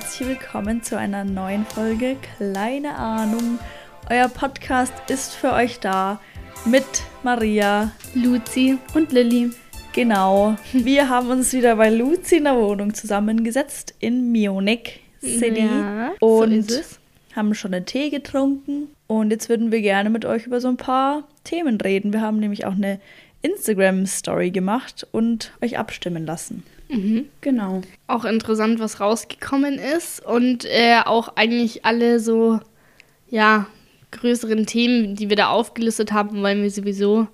herzlich willkommen zu einer neuen Folge Kleine Ahnung. Euer Podcast ist für euch da mit Maria, Luzi und Lilly. Genau. Wir haben uns wieder bei Luzi in der Wohnung zusammengesetzt in Munich City Ja, und so haben schon einen Tee getrunken. Und jetzt würden wir gerne mit euch über so ein paar Themen reden. Wir haben nämlich auch eine Instagram-Story gemacht und euch abstimmen lassen. Genau. Auch interessant, was rausgekommen ist und äh, auch eigentlich alle so, ja, größeren Themen, die wir da aufgelistet haben, wollen wir sowieso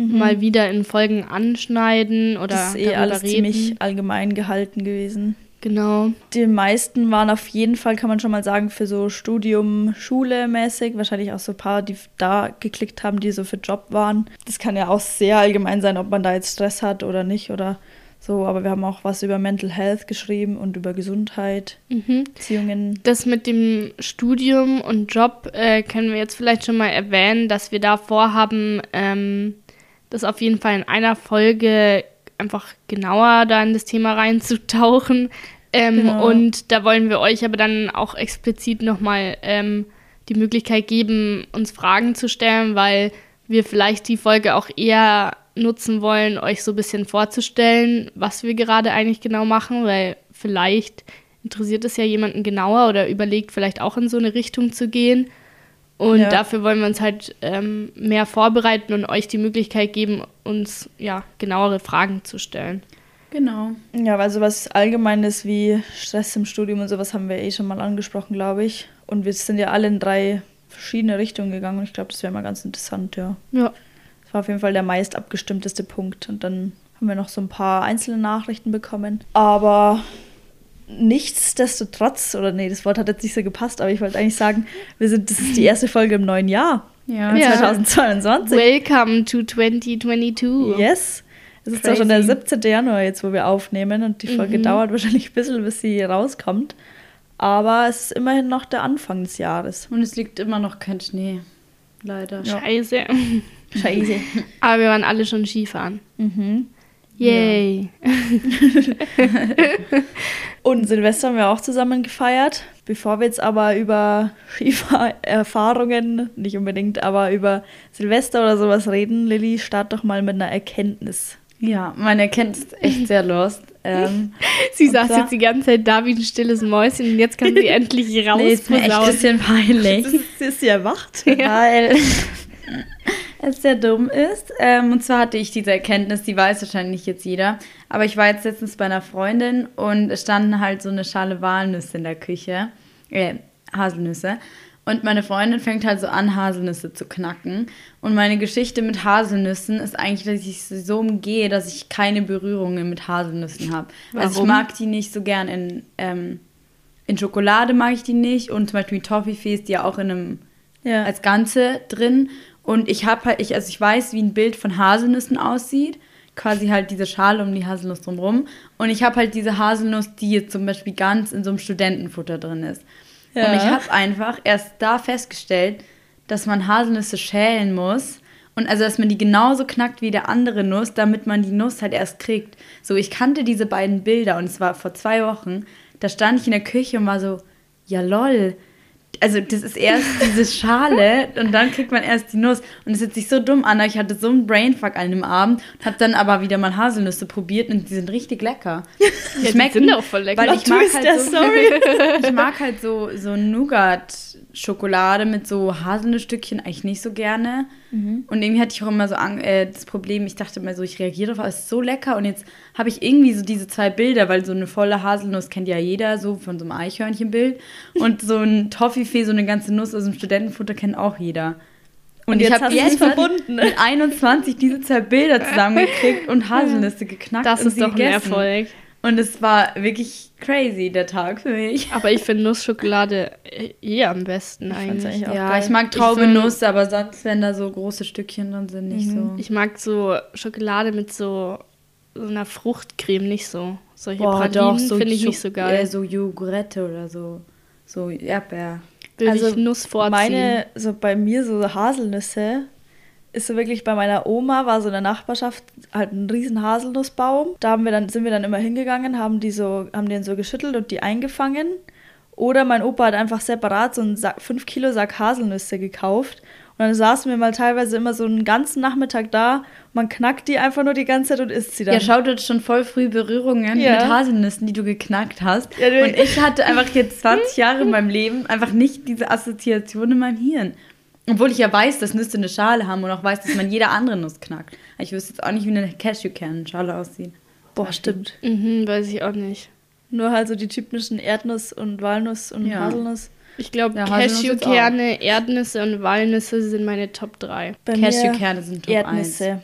mal wieder in Folgen anschneiden oder Das ist eh alles reden. ziemlich allgemein gehalten gewesen. Genau. Die meisten waren auf jeden Fall, kann man schon mal sagen, für so Studium, Schule mäßig. Wahrscheinlich auch so ein paar, die da geklickt haben, die so für Job waren. Das kann ja auch sehr allgemein sein, ob man da jetzt Stress hat oder nicht oder so. Aber wir haben auch was über Mental Health geschrieben und über Gesundheit, Mhm. Beziehungen. Das mit dem Studium und Job äh, können wir jetzt vielleicht schon mal erwähnen, dass wir da vorhaben, ähm, das auf jeden Fall in einer Folge einfach genauer da in das Thema reinzutauchen. Ähm, Genau. Und da wollen wir euch aber dann auch explizit nochmal ähm, die Möglichkeit geben, uns Fragen zu stellen, weil wir vielleicht die Folge auch eher nutzen wollen, euch so ein bisschen vorzustellen, was wir gerade eigentlich genau machen, weil vielleicht interessiert es ja jemanden genauer oder überlegt vielleicht auch in so eine Richtung zu gehen. Und Ja. dafür wollen wir uns halt ähm, mehr vorbereiten und euch die Möglichkeit geben, uns ja genauere Fragen zu stellen. Genau. Ja, weil sowas Allgemeines wie Stress im Studium und sowas haben wir eh schon mal angesprochen, glaube ich. Und wir sind ja alle in drei verschiedene Richtungen gegangen und ich glaube, das wäre mal ganz interessant, ja. Ja. Das war auf jeden Fall der meist abgestimmteste Punkt. Und dann haben wir noch so ein paar einzelne Nachrichten bekommen. Aber nichtsdestotrotz, oder nee, das Wort hat jetzt nicht so gepasst, aber ich wollte eigentlich sagen, wir sind, das ist die erste Folge im neuen Jahr. Ja. Ja. 2022. Welcome to 2022. Yes. Es ist zwar schon der Crazy. 17. Januar jetzt, wo wir aufnehmen und die Folge Mhm. dauert wahrscheinlich ein bisschen, bis sie rauskommt. Aber es ist immerhin noch der Anfang des Jahres. Und es liegt immer noch kein Schnee. Leider. Ja. Scheiße. Scheiße. Aber wir waren alle schon Skifahren. mhm. Yay. Und Silvester haben wir auch zusammen gefeiert. Bevor wir jetzt aber über Skifahrerfahrungen, nicht unbedingt, aber über Silvester oder sowas reden, Lilly, start doch mal mit einer Erkenntnis. Ja, meine Erkenntnis ist echt sehr lost. Ähm, Sie saß jetzt die ganze Zeit da wie ein stilles Mäuschen und jetzt kann sie endlich raus. nee, ist mir echt ein bisschen peinlich. Sie ist sie erwacht. weil es sehr dumm ist. Ähm, und zwar hatte ich diese Erkenntnis, die weiß wahrscheinlich jetzt jeder. Aber ich war jetzt letztens bei einer Freundin und es standen halt so eine Schale Walnüsse in der Küche. Äh, Haselnüsse. Und meine Freundin fängt halt so an, Haselnüsse zu knacken. Und meine Geschichte mit Haselnüssen ist eigentlich, dass ich sie so umgehe, dass ich keine Berührungen mit Haselnüssen habe. Also ich mag die nicht so gern in, ähm, in Schokolade mag ich die nicht. Und zum Beispiel Toffifee ist die ja auch in einem Ja. als Ganze drin. Und ich habe halt, ich, also ich weiß, wie ein Bild von Haselnüssen aussieht. Quasi halt diese Schale um die Haselnuss drumherum. Und ich habe halt diese Haselnuss, die jetzt zum Beispiel ganz in so einem Studentenfutter drin ist. Ja. Und ich habe einfach erst da festgestellt, dass man Haselnüsse schälen muss. Und also, dass man die genauso knackt wie der andere Nuss, damit man die Nuss halt erst kriegt. So, ich kannte diese beiden Bilder und es war vor zwei Wochen. Da stand ich in der Küche und war so, ja lol. Also, das ist erst diese Schale und dann kriegt man erst die Nuss. Und es hört sich so dumm an, aber ich hatte so einen Brainfuck an dem Abend und habe dann aber wieder mal Haselnüsse probiert und die sind richtig lecker. Ja, die sind auch voll lecker. Weil ich mag halt so, ich mag halt so, so Nougat-Schokolade mit so Haselnussstückchen eigentlich nicht so gerne. Und irgendwie hatte ich auch immer so äh, das Problem, ich dachte immer so, ich reagiere darauf, es ist so lecker. Und jetzt habe ich irgendwie so diese zwei Bilder, weil so eine volle Haselnuss kennt ja jeder, so von so einem Eichhörnchenbild. Und so ein Toffifee, so eine ganze Nuss aus dem Studentenfutter kennt auch jeder. Und jetzt ich habe hast du es jetzt verbunden. mit 21 diese zwei Bilder zusammengekriegt und Haselnüsse geknackt Das und ist sie doch ein gegessen. Erfolg. Und es war wirklich crazy, der Tag für mich. Aber ich finde Nussschokolade äh, eh am besten eigentlich. eigentlich auch Ja, geil. ich mag Traube Ich Nuss, aber sonst, wenn da so große Stückchen drin sind, nicht so. Ich mag so Schokolade mit so, so einer Fruchtcreme nicht so. Solche Boah, Pralinen so finde ich nicht so geil. Äh, so Joghurette oder so. So Erdbeer. Würde Also ich Nuss vorziehen. Meine, so bei mir so Haselnüsse, ist so wirklich bei meiner Oma, war so in der Nachbarschaft halt ein riesen Haselnussbaum. Da haben wir dann, sind wir dann immer hingegangen, haben die so, haben den so geschüttelt und die eingefangen. Oder mein Opa hat einfach separat so einen 5 Kilo Sack Haselnüsse gekauft. Und dann saßen wir mal teilweise immer so einen ganzen Nachmittag da. Man knackt die einfach nur die ganze Zeit und isst sie dann. Ja, schaut jetzt schon voll früh Berührungen ja. mit Haselnüssen, die du geknackt hast. Ja, und ich hatte einfach jetzt 20 Jahre in meinem Leben einfach nicht diese Assoziation in meinem Hirn. Obwohl ich ja weiß, dass Nüsse eine Schale haben und auch weiß, dass man jede andere Nuss knackt. Ich wüsste jetzt auch nicht, wie eine Cashewkernschale aussieht. Boah, stimmt. Mhm, weiß ich auch nicht. Nur halt so die typischen Erdnuss und Walnuss und ja. Haselnuss. Ich glaube, ja, Cashewkerne, Erdnüsse und Walnüsse sind meine Top 3. Cashewkerne sind Top Erdnüsse. 1.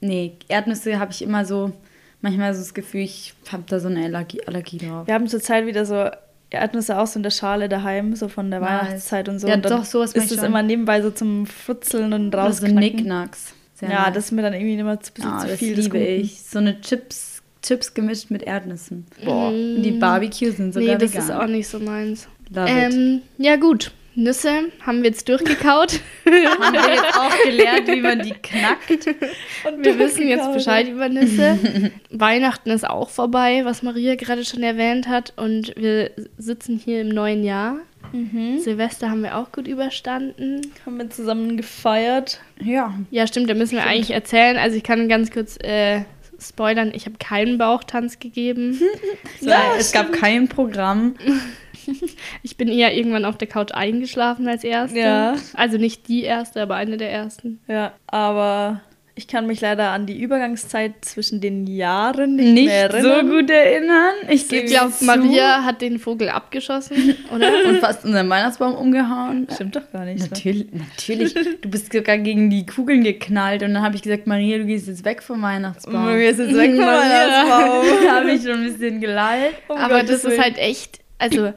Nee, Erdnüsse habe ich immer so, manchmal so das Gefühl, ich habe da so eine Allergie, Allergie drauf. Wir haben zurzeit wieder so Erdnüsse auch so in der Schale daheim, so von der nice. Weihnachtszeit und so. Ja, und doch, sowas ist es immer nebenbei so zum Futzeln und rausknacken. Also Nicknacks. ja, nice. das ist mir dann irgendwie immer ein bisschen ah, zu viel. Das liebe ich. So eine Chips, Chips gemischt mit Erdnüssen. Boah. Mm. Und die Barbecue sind sogar Nee, das vegan. ist auch nicht so meins. Ähm, ja gut, Nüsse haben wir jetzt durchgekaut. haben wir jetzt auch gelernt, wie man die knackt. Und wir wissen jetzt Bescheid über Nüsse. Weihnachten ist auch vorbei, was Maria gerade schon erwähnt hat. Und wir sitzen hier im neuen Jahr. Mhm. Silvester haben wir auch gut überstanden. Haben wir zusammen gefeiert. Ja. Ja, stimmt, da müssen wir stimmt. eigentlich erzählen. Also ich kann ganz kurz äh, spoilern, ich habe keinen Bauchtanz gegeben. ja, es gab kein Programm. Ich bin eher irgendwann auf der Couch eingeschlafen als erste. Ja. Also nicht die erste, aber eine der ersten. Ja, aber ich kann mich leider an die Übergangszeit zwischen den Jahren nicht, nicht mehr erinnern. so gut erinnern. Ich, ich glaube, Maria hat den Vogel abgeschossen, oder? Und fast unseren Weihnachtsbaum umgehauen. Stimmt doch gar nicht. Natürlich, so. natürlich. Du bist sogar gegen die Kugeln geknallt und dann habe ich gesagt, Maria, du gehst jetzt weg vom Weihnachtsbaum. Du gehst jetzt weg vom Weihnachtsbaum. da habe ich schon ein bisschen geleilt. Oh Aber Gott, das ist halt echt also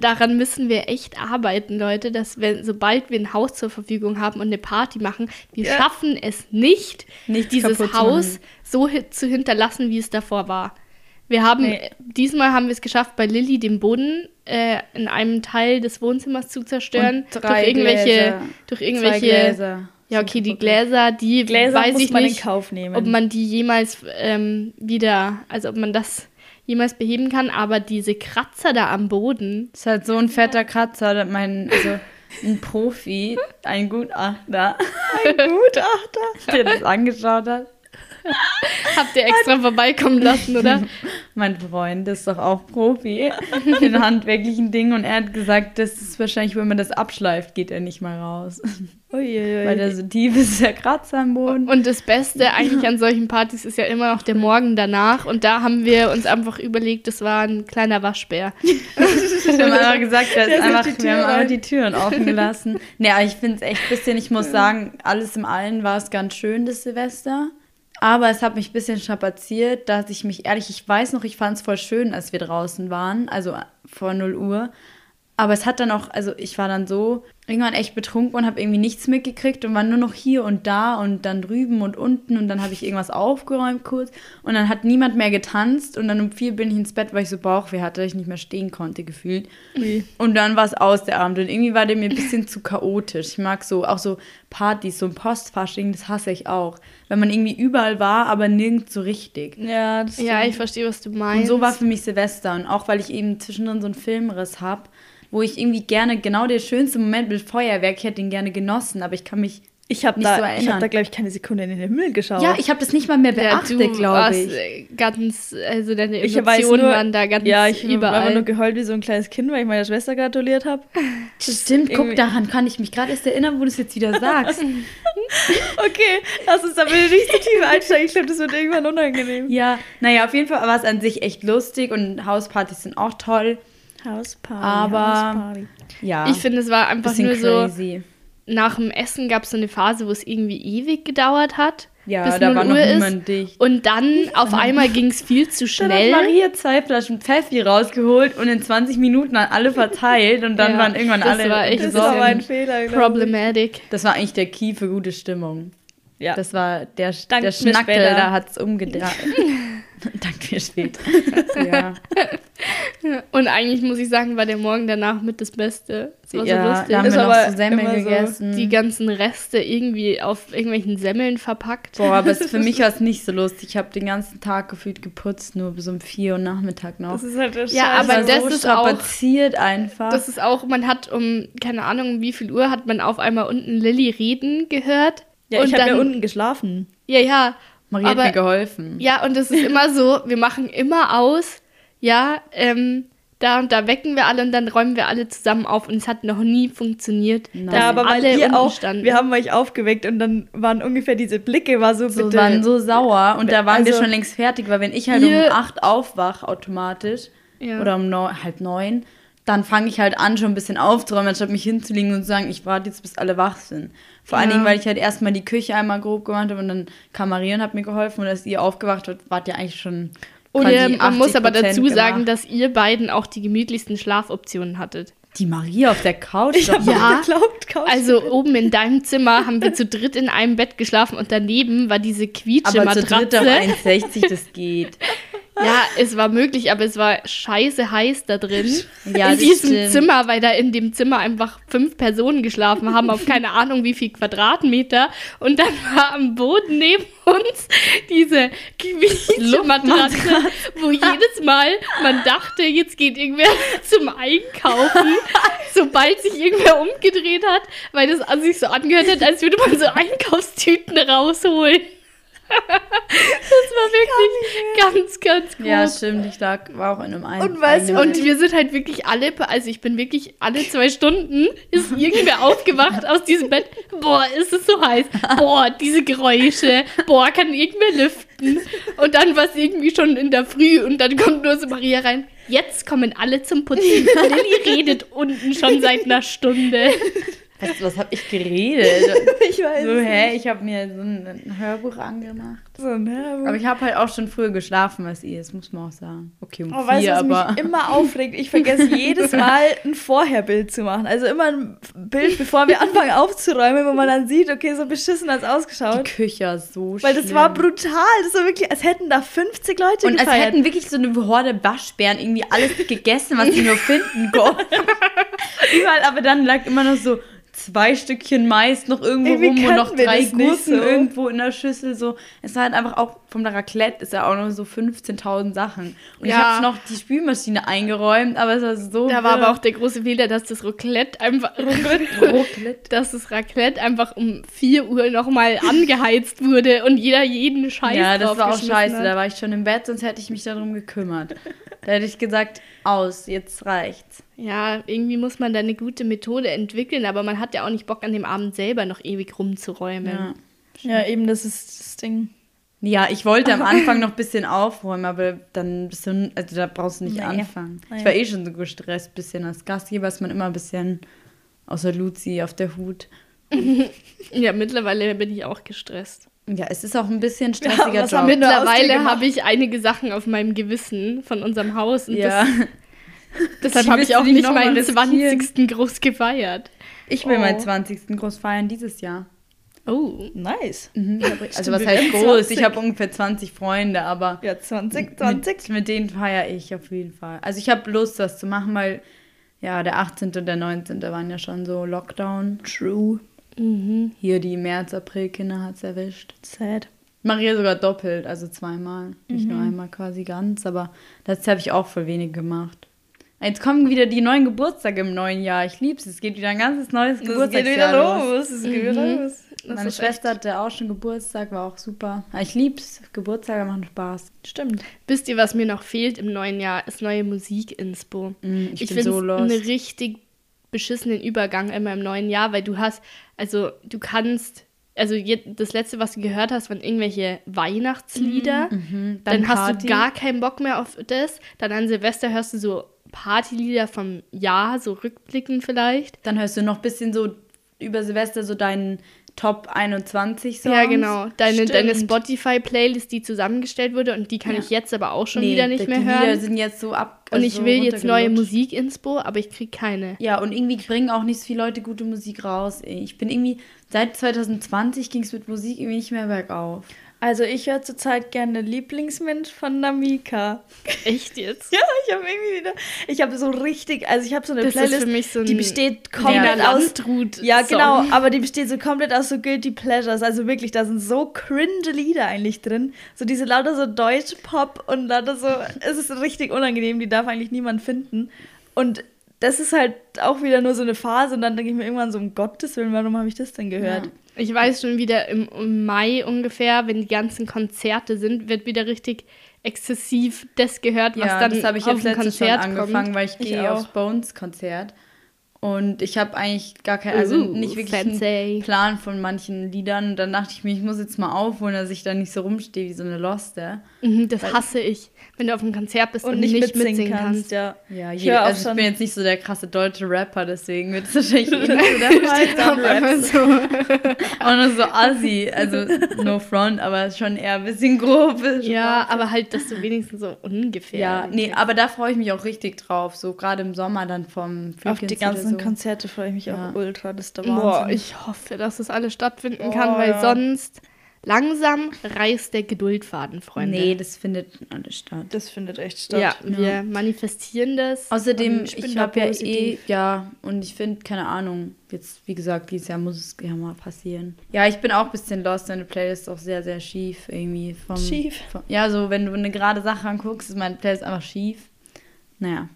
daran müssen wir echt arbeiten, Leute, dass wenn, sobald wir ein Haus zur Verfügung haben und eine Party machen, wir ja. schaffen es nicht, nicht dieses Haus so zu hinterlassen, wie es davor war. Wir haben, nee. diesmal haben wir es geschafft, bei Lilly den Boden äh, in einem Teil des Wohnzimmers zu zerstören. Und drei durch irgendwelche, Gläser. durch irgendwelche. Ja, okay, die Gläser, die Gläser weiß ich nicht, ob man die jemals ähm, wieder, also ob man das jemals beheben kann, aber diese Kratzer da am Boden. Das ist halt so ein fetter Kratzer, mein, also ein Profi, ein Gutachter. Ein Gutachter, der das angeschaut hat. Habt ihr extra vorbeikommen lassen, oder? mein Freund ist doch auch Profi in handwerklichen Dingen und er hat gesagt, das ist wahrscheinlich, wenn man das abschleift, geht er nicht mal raus. Uiuiui. Weil der so tief ist, der Kratzer am Boden. Und das Beste eigentlich an solchen Partys ist ja immer noch der Morgen danach. Und da haben wir uns einfach überlegt, das war ein kleiner Waschbär. wir haben einfach gesagt, das ist einfach, wir haben einfach die Türen offen gelassen. Naja, ich finde es echt ein bisschen, ich muss sagen, alles im Allen war es ganz schön, das Silvester. Aber es hat mich ein bisschen strapaziert, dass ich mich ehrlich, ich weiß noch, ich fand es voll schön, als wir draußen waren, also vor 0 Uhr. Aber es hat dann auch, also ich war dann so irgendwann echt betrunken und habe irgendwie nichts mitgekriegt und war nur noch hier und da und dann drüben und unten und dann habe ich irgendwas aufgeräumt kurz und dann hat niemand mehr getanzt und dann um vier bin ich ins Bett, weil ich so Bauchweh hatte, dass ich nicht mehr stehen konnte gefühlt. Wie? Und dann war es aus der Abend und irgendwie war der mir ein bisschen zu chaotisch. Ich mag so auch so Partys, so ein Postfasching, das hasse ich auch. Wenn man irgendwie überall war, aber nirgends so richtig. Ja, das ja ich verstehe, was du meinst. Und so war für mich Silvester und auch weil ich eben zwischendrin so einen Filmriss habe wo ich irgendwie gerne genau der schönste Moment mit Feuerwerk, ich hätte ihn gerne genossen, aber ich kann mich ich habe da, so ich hab da glaube ich, keine Sekunde in den Himmel geschaut. Ja, ich habe das nicht mal mehr beachtet, ja, glaube ich. Äh, ganz, also deine Emotionen nur, waren da ganz Ja, ich überall. habe nur geheult wie so ein kleines Kind, weil ich meiner Schwester gratuliert habe. Stimmt, guck, daran kann ich mich gerade erst erinnern, wo du es jetzt wieder sagst. okay, lass uns da bitte nicht zu tief einsteigen. Ich glaube, das wird irgendwann unangenehm. Ja, naja, auf jeden Fall war es an sich echt lustig und Hauspartys sind auch toll. Hausparty. Aber Hausparty. ja. Ich finde, es war einfach nur crazy. so. Nach dem Essen gab es so eine Phase, wo es irgendwie ewig gedauert hat. Ja, bis da war noch Uhr niemand dicht. Und dann auf einmal ging es viel zu schnell. Dann hat Maria zwei Flaschen Pfeffi rausgeholt und in 20 Minuten an alle verteilt und dann ja, waren irgendwann das alle. War echt das war mein Fehler. Problematic. Das war eigentlich der Key für gute Stimmung. Ja. Das war der, der Schnackel, da hat es umgedreht. Dank mir spät. ja. Und eigentlich muss ich sagen, war der Morgen danach mit das Beste. Es war ja, so lustig. da haben Ist wir noch aber so Semmeln immer so gegessen. die ganzen Reste irgendwie auf irgendwelchen Semmeln verpackt. Boah, aber es, für mich war es nicht so lustig. Ich habe den ganzen Tag gefühlt geputzt, nur bis um 4 Uhr Nachmittag noch. Das ist halt der Ja, aber Ich das so ist auch- strapaziert einfach. Das ist auch, man hat um, keine Ahnung, wie viel Uhr hat man auf einmal unten Lilly reden gehört. ja, ich und habe ja dann- unten geschlafen. Ja, ja. Marie hat aber- mir geholfen. Ja, und es ist immer so, wir machen immer aus, ja, ähm, da und da wecken wir alle und dann räumen wir alle zusammen auf und es hat noch nie funktioniert. Nein. Ja, aber weil alle ihr auch, standen. wir haben euch aufgeweckt und dann waren ungefähr diese Blicke, war so, so bitte. waren so sauer und da waren wir Also- schon längst fertig, weil wenn ich halt um 8 aufwach automatisch Ja. oder um neun, halb neun, dann fange ich halt an, schon ein bisschen aufzuräumen, anstatt mich hinzulegen und zu sagen, ich warte jetzt, bis alle wach sind. Vor allen Ja. Dingen, weil ich halt erstmal die Küche einmal grob gemacht habe und dann kam Maria und hat mir geholfen und als ihr aufgewacht wart, wart ihr eigentlich schon Und quasi ihr, man muss aber 80% dazu sagen, gemacht. dass ihr beiden auch die gemütlichsten Schlafoptionen hattet. Die Maria auf der Couch. Ich habe doch- Ja. geglaubt, Couch. Also oben in deinem Zimmer haben wir zu dritt in einem Bett geschlafen und daneben war diese aber zu dritt auf 1,60, das geht. Ja, es war möglich, aber es war scheiße heiß da drin. Ja, in diesem stimmt. Zimmer, weil da in dem Zimmer einfach fünf Personen geschlafen haben, auf keine Ahnung wie viel Quadratmeter. Und dann war am Boden neben uns diese Quietsche-Matratze, wo jedes Mal man dachte, jetzt geht irgendwer zum Einkaufen, sobald sich irgendwer umgedreht hat, weil das an sich so angehört hat, als würde man so Einkaufstüten rausholen. Das war wirklich ganz, ganz groß. Ja, stimmt, ich lag, war auch in einem ein Und weißt du, Und wir sind halt wirklich alle, also ich bin wirklich alle zwei Stunden, ist irgendwer aufgewacht aus diesem Bett. Boah, ist es so heiß. Boah, diese Geräusche. Boah, kann irgendwer lüften. Und dann war es irgendwie schon in der Früh und dann kommt nur so Maria rein. Jetzt kommen alle zum Putzen. Lilly redet unten schon seit einer Stunde. Was, was hab ich geredet? ich weiß so, es hä? nicht. Ich habe mir so ein, ein Hörbuch angemacht. So, ne, Aber ich habe halt auch schon früher geschlafen als ihr, das muss man auch sagen. Okay, um Oh, vier, weißt was aber... mich immer aufregt? Ich vergesse jedes Mal ein Vorherbild zu machen. Also immer ein Bild, bevor wir anfangen aufzuräumen, wo man dann sieht, okay, so beschissen hat es Die ausgeschaut. Küche ist so Weil das war brutal. Das war wirklich, als hätten da 50 Leute Und als gefeiert. hätten wirklich so eine Horde Waschbären irgendwie alles gegessen, was sie nur finden konnten. Überall, aber dann lag immer noch so zwei Stückchen Mais noch irgendwo Irgendwie rum und noch drei Gurken so. irgendwo in der Schüssel. So. Es war halt einfach auch vom Raclette ist ja auch noch so 15.000 Sachen. Und ich Ja. habe noch die Spülmaschine eingeräumt, aber es war so. Da war wirr. aber auch der große Fehler, dass das Raclette einfach, Raclette. dass das Raclette einfach um 4 Uhr nochmal angeheizt wurde und jeder jeden Scheiß Ja, das war auch scheiße. Hat. Da war ich schon im Bett, sonst hätte ich mich darum gekümmert. Da hätte ich gesagt, aus, jetzt reicht's. Ja, irgendwie muss man da eine gute Methode entwickeln, aber man hat ja auch nicht Bock an dem Abend selber noch ewig rumzuräumen. Ja. ja, eben, das ist das Ding. Ja, ich wollte am Anfang noch ein bisschen aufräumen, aber dann bist du, also da brauchst du nicht Nee. anfangen. Nee. Ich war eh schon so gestresst, bisschen als Gastgeber ist man immer ein bisschen außer Luzi auf der Hut. Ja, mittlerweile bin ich auch gestresst. Ja, es ist auch ein bisschen stressiger dir Mittlerweile habe ich einige Sachen auf meinem Gewissen von unserem Haus und ja, das, deshalb habe ich auch nicht meinen riskieren? 20. groß gefeiert. ich will Oh. meinen 20. groß feiern dieses Jahr. Oh. Nice. Mhm, also was heißt groß? 20. Ich habe ungefähr 20 Freunde, aber Ja, 20, 20. Mit, mit denen feiere ich auf jeden Fall. Also ich habe Lust, das zu machen, weil ja, der 18. und der 19. waren ja schon so Lockdown. True. Mhm. Hier die März, April Kinder hat es erwischt. Sad. Maria sogar doppelt, also zweimal. Nicht nur einmal quasi ganz, aber das habe ich auch voll wenig gemacht. Jetzt kommen wieder die neuen Geburtstage im neuen Jahr. Ich lieb's. Es geht wieder ein ganzes neues Das geht Geburtstagsjahr wieder los. los. Es geht wieder Mhm. los. Das Meine Schwester hatte auch schon Geburtstag, war auch super. Ich lieb's. Geburtstage machen Spaß. Stimmt. Wisst ihr, was mir noch fehlt im neuen Jahr? Ist neue Musik-Inspo. Mm, Ich, Ich, bin finde so einen richtig beschissenen Übergang immer im neuen Jahr, weil du hast, also du kannst, also das letzte, was du gehört hast, waren irgendwelche Weihnachtslieder. Mhm, Dann, hast Party. du gar keinen Bock mehr auf das. Dann an Silvester hörst du so Partylieder vom Jahr, so rückblickend vielleicht. Dann hörst du noch ein bisschen so über Silvester so deinen Top 21 Songs. Ja, genau. Deine, deine. Spotify-Playlist, die zusammengestellt wurde und die kann Ja. ich jetzt aber auch schon Nee, wieder nicht die mehr Lieder hören. sind jetzt so ab. Und also ich will jetzt neue runtergelutscht. Musik-Inspo, aber ich krieg keine. Ja, und irgendwie bringen auch nicht so viele Leute gute Musik raus. Ich bin irgendwie, seit 2020 ging es mit Musik irgendwie nicht mehr bergauf. Also ich höre zurzeit gerne Lieblingsmensch von Namika. Echt jetzt? Ja, ich habe irgendwie wieder, ich habe so richtig, also ich habe so eine Das ist Playlist, für mich so ein die besteht komplett Wiener aus, Landrut ja genau, aber die besteht so komplett aus so guilty pleasures, also wirklich, da sind so cringe Lieder eigentlich drin, so diese lauter so deutsche Pop und lauter so, es ist richtig unangenehm, die darf eigentlich niemand finden und das ist halt auch wieder nur so eine Phase und dann denke ich mir irgendwann so, um Gottes Willen, warum habe ich das denn gehört? Ich weiß schon wieder im, im Mai ungefähr, wenn die ganzen Konzerte sind, wird wieder richtig exzessiv das gehört, was Ja, dann das habe ich auf jetzt schon Konzert angefangen, kommt. weil ich Ich gehe aufs Bones-Konzert. Und ich habe eigentlich gar keinen, also Uh, nicht wirklich fancy. Plan von manchen Liedern. Und dann dachte ich mir, ich muss jetzt mal aufholen, dass ich da nicht so rumstehe wie so eine Loste. Mhm, das hasse ich, wenn du auf einem Konzert bist und, Und nicht, mitsingen, kannst, ja. Ja, Ich je, hör auch also ich bin jetzt nicht so der krasse deutsche Rapper, deswegen wird es wahrscheinlich eh nicht so der Fall. So. Auch nur so assi, also no front, aber schon eher ein bisschen grob. Ja, aber halt, dass du wenigstens so ungefähr. Ja, nee, aber da freue ich mich auch richtig drauf. So gerade im Sommer dann vom Auf die ganzen so. Konzerte freue ich mich Ja. auch ultra, das ist der Wahnsinn. Boah, ich hoffe, dass das alles stattfinden Oh, kann, weil ja. sonst langsam reißt der Geduldfaden, Freunde. Nee, das findet alles statt. das findet echt statt. ja, wir manifestieren das. Außerdem, Und ich habe ja eh, ja, und ich finde, keine Ahnung, jetzt, wie gesagt, dieses Jahr muss es ja mal passieren. Ja, ich bin auch ein bisschen lost, deine Playlist ist auch sehr, sehr schief irgendwie. Vom, Schief? Vom, ja, so, wenn du eine gerade Sache anguckst, ist meine Playlist einfach schief. Naja,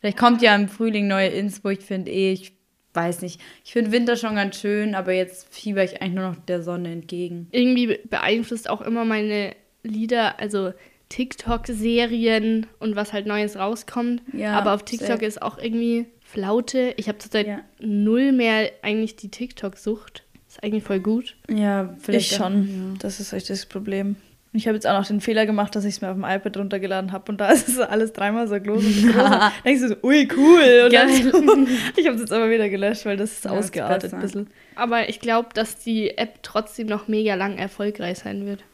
vielleicht kommt ja im Frühling neue Inspo, ich finde eh, ich weiß nicht. Ich finde Winter schon ganz schön, aber jetzt fieber ich eigentlich nur noch der Sonne entgegen. Irgendwie beeinflusst auch immer meine Lieder, also TikTok-Serien und was halt Neues rauskommt. Ja, Aber auf TikTok ist auch irgendwie Flaute. Ich habe zurzeit Ja. null mehr eigentlich die TikTok-Sucht. Ist eigentlich voll gut. Ja, Ich vielleicht schon. Das ist echt das Problem. Und ich habe jetzt auch noch den Fehler gemacht, dass ich es mir auf dem iPad runtergeladen habe und da ist es so alles dreimal so groß und groß. Denkst du so, ui, cool. Und dann Geil. so, ich habe es jetzt aber wieder gelöscht, weil das ist Ja, ist ausgeartet ein bisschen. Aber ich glaube, dass die App trotzdem noch mega lang erfolgreich sein wird.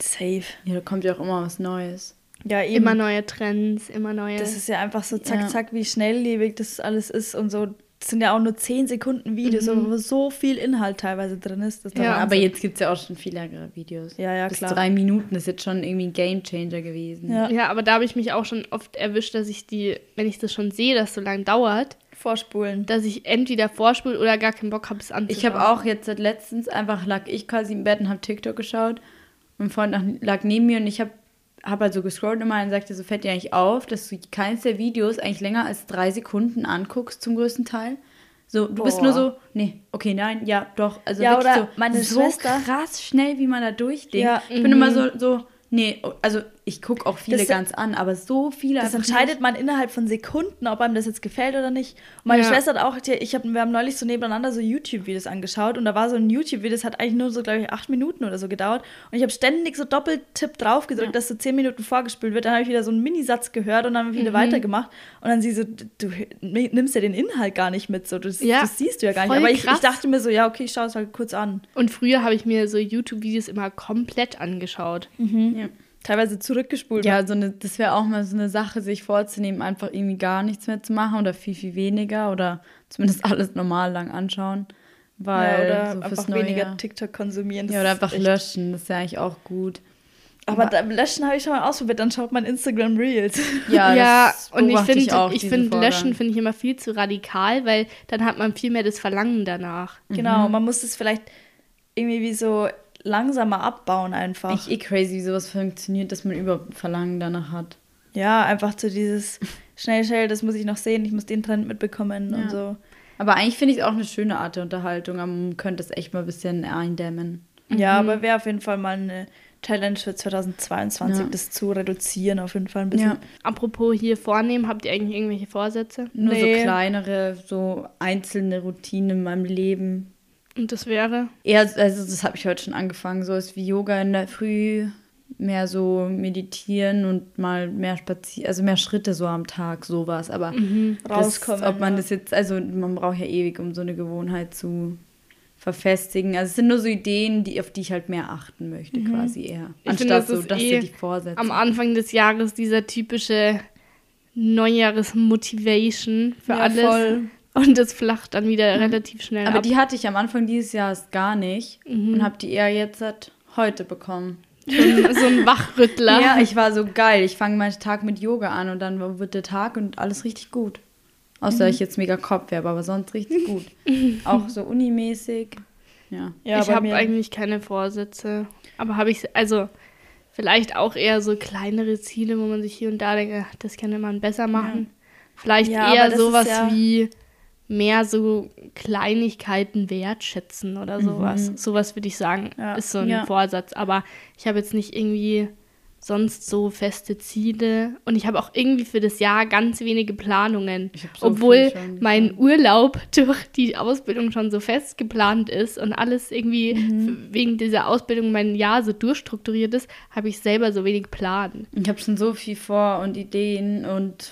Safe. Ja, da kommt ja auch immer was Neues. Ja, eben. Immer neue Trends, immer neue. Das ist ja einfach so zack, Ja. zack, wie schnelllebig das alles ist und so. Das sind ja auch nur 10 Sekunden Videos, aber wo so viel Inhalt teilweise drin ist. Das ist der Ja, Wahnsinn. Aber jetzt gibt es ja auch schon viel längere Videos. Ja, ja, Bis klar. drei Minuten ist jetzt schon irgendwie ein Gamechanger gewesen. Ja. ja, aber da habe ich mich auch schon oft erwischt, dass ich die, wenn ich das schon sehe, dass so lange dauert, Vorspulen. dass ich entweder vorspule oder gar keinen Bock habe, es anzuschauen. Ich habe auch jetzt seit letztens einfach lag ich quasi im Bett und habe TikTok geschaut. Mein Freund lag neben mir und ich habe hab halt so gescrollt immer und sagte, so fällt dir eigentlich auf, dass du keins der Videos eigentlich länger als drei Sekunden anguckst zum größten Teil. So, du bist Boah. nur so, nee, okay, nein, ja, doch. Also Ja, wirklich so, meine so Schwester- krass schnell, wie man da durchdenkt. Ja. Ich bin immer so, so, nee, also ich gucke auch viele Das- ganz an, aber so viele Das entscheidet man innerhalb von Sekunden, ob einem das jetzt gefällt oder nicht. Und meine Ja. Schwester hat auch, ich hab, wir haben neulich so nebeneinander so YouTube-Videos angeschaut und da war so ein YouTube-Video, das hat eigentlich nur so, glaube ich, acht Minuten oder so gedauert. Und ich habe ständig so Doppeltipp drauf gedrückt, dass so zehn Minuten vorgespült wird. Dann habe ich wieder so einen Minisatz gehört und dann habe ich wieder Mhm. weitergemacht. Und dann sie so, du, du nimmst ja den Inhalt gar nicht mit, so, das, Ja, das siehst du ja gar nicht. voll Aber ich, ich dachte mir so, ja, okay, ich schaue es halt kurz an. Und früher habe ich mir so YouTube-Videos immer komplett angeschaut. Ja. Teilweise zurückgespult. Ja, so eine, das wäre auch mal so eine Sache, sich vorzunehmen, einfach irgendwie gar nichts mehr zu machen oder viel, viel weniger oder zumindest alles normal lang anschauen. Weil ja, oder so fürs einfach Neue- weniger TikTok konsumieren. Ja, oder einfach löschen, das ist ja eigentlich auch gut. Aber da, löschen habe ich schon mal ausprobiert, dann schaut man Instagram Reels. Ja, Ja, und ich finde, auch, ich diesen finde, löschen finde ich immer viel zu radikal, weil dann hat man viel mehr das Verlangen danach. Genau, man muss es vielleicht irgendwie wie so langsamer abbauen einfach. Ich eh crazy, wie sowas funktioniert, dass man überhaupt Verlangen danach hat. ja, einfach so dieses schnell, schnell, das muss ich noch sehen, ich muss den Trend mitbekommen Ja. und so. Aber eigentlich finde ich es auch eine schöne Art der Unterhaltung, aber man könnte es echt mal ein bisschen eindämmen. Ja, aber wäre auf jeden Fall mal eine Challenge für 2022, Ja. das zu reduzieren, auf jeden Fall ein bisschen. Ja. Apropos hier vornehmen, habt ihr eigentlich irgendwelche Vorsätze? Nur Nee. so kleinere, so einzelne Routinen in meinem Leben. Und das wäre? Eher, also das habe ich heute schon angefangen, so ist wie Yoga in der Früh, mehr so meditieren und mal mehr spazieren, also mehr Schritte so am Tag, sowas. Aber Rauskommen, Das, ob man ja. das jetzt, also man braucht ja ewig, um so eine Gewohnheit zu verfestigen. Also es sind nur so Ideen, die, auf die ich halt mehr achten möchte, quasi eher. Ich Anstatt finde, das so, dass eh du dich vorsetzt. Am Anfang des Jahres dieser typische Neujahres-Motivation für Ja, alles. voll. Und das flacht dann wieder relativ schnell Aber ab. die hatte ich am Anfang dieses Jahres gar nicht Mhm. und habe die eher jetzt seit heute bekommen. so ein, so ein Wachrüttler. Ja, ich war so geil. Ich fange meinen Tag mit Yoga an und dann wird der Tag und alles richtig gut. Außer ich jetzt mega Kopf habe, aber sonst richtig gut. Auch so unimäßig. Ja. Ja, ich habe eigentlich keine Vorsätze. Aber habe ich, also vielleicht auch eher so kleinere Ziele, wo man sich hier und da denkt, ach, das könnte man besser machen. Vielleicht Ja, eher sowas ja- wie mehr so Kleinigkeiten wertschätzen oder sowas. Sowas würde ich sagen, Ja. ist so ein Ja. Vorsatz. Aber ich habe jetzt nicht irgendwie sonst so feste Ziele. Und ich habe auch irgendwie für das Jahr ganz wenige Planungen. So Obwohl mein. Urlaub durch die Ausbildung schon so fest geplant ist und alles irgendwie Mhm. wegen dieser Ausbildung mein Jahr so durchstrukturiert ist, habe ich selber so wenig Plan. Ich habe schon so viel vor und Ideen und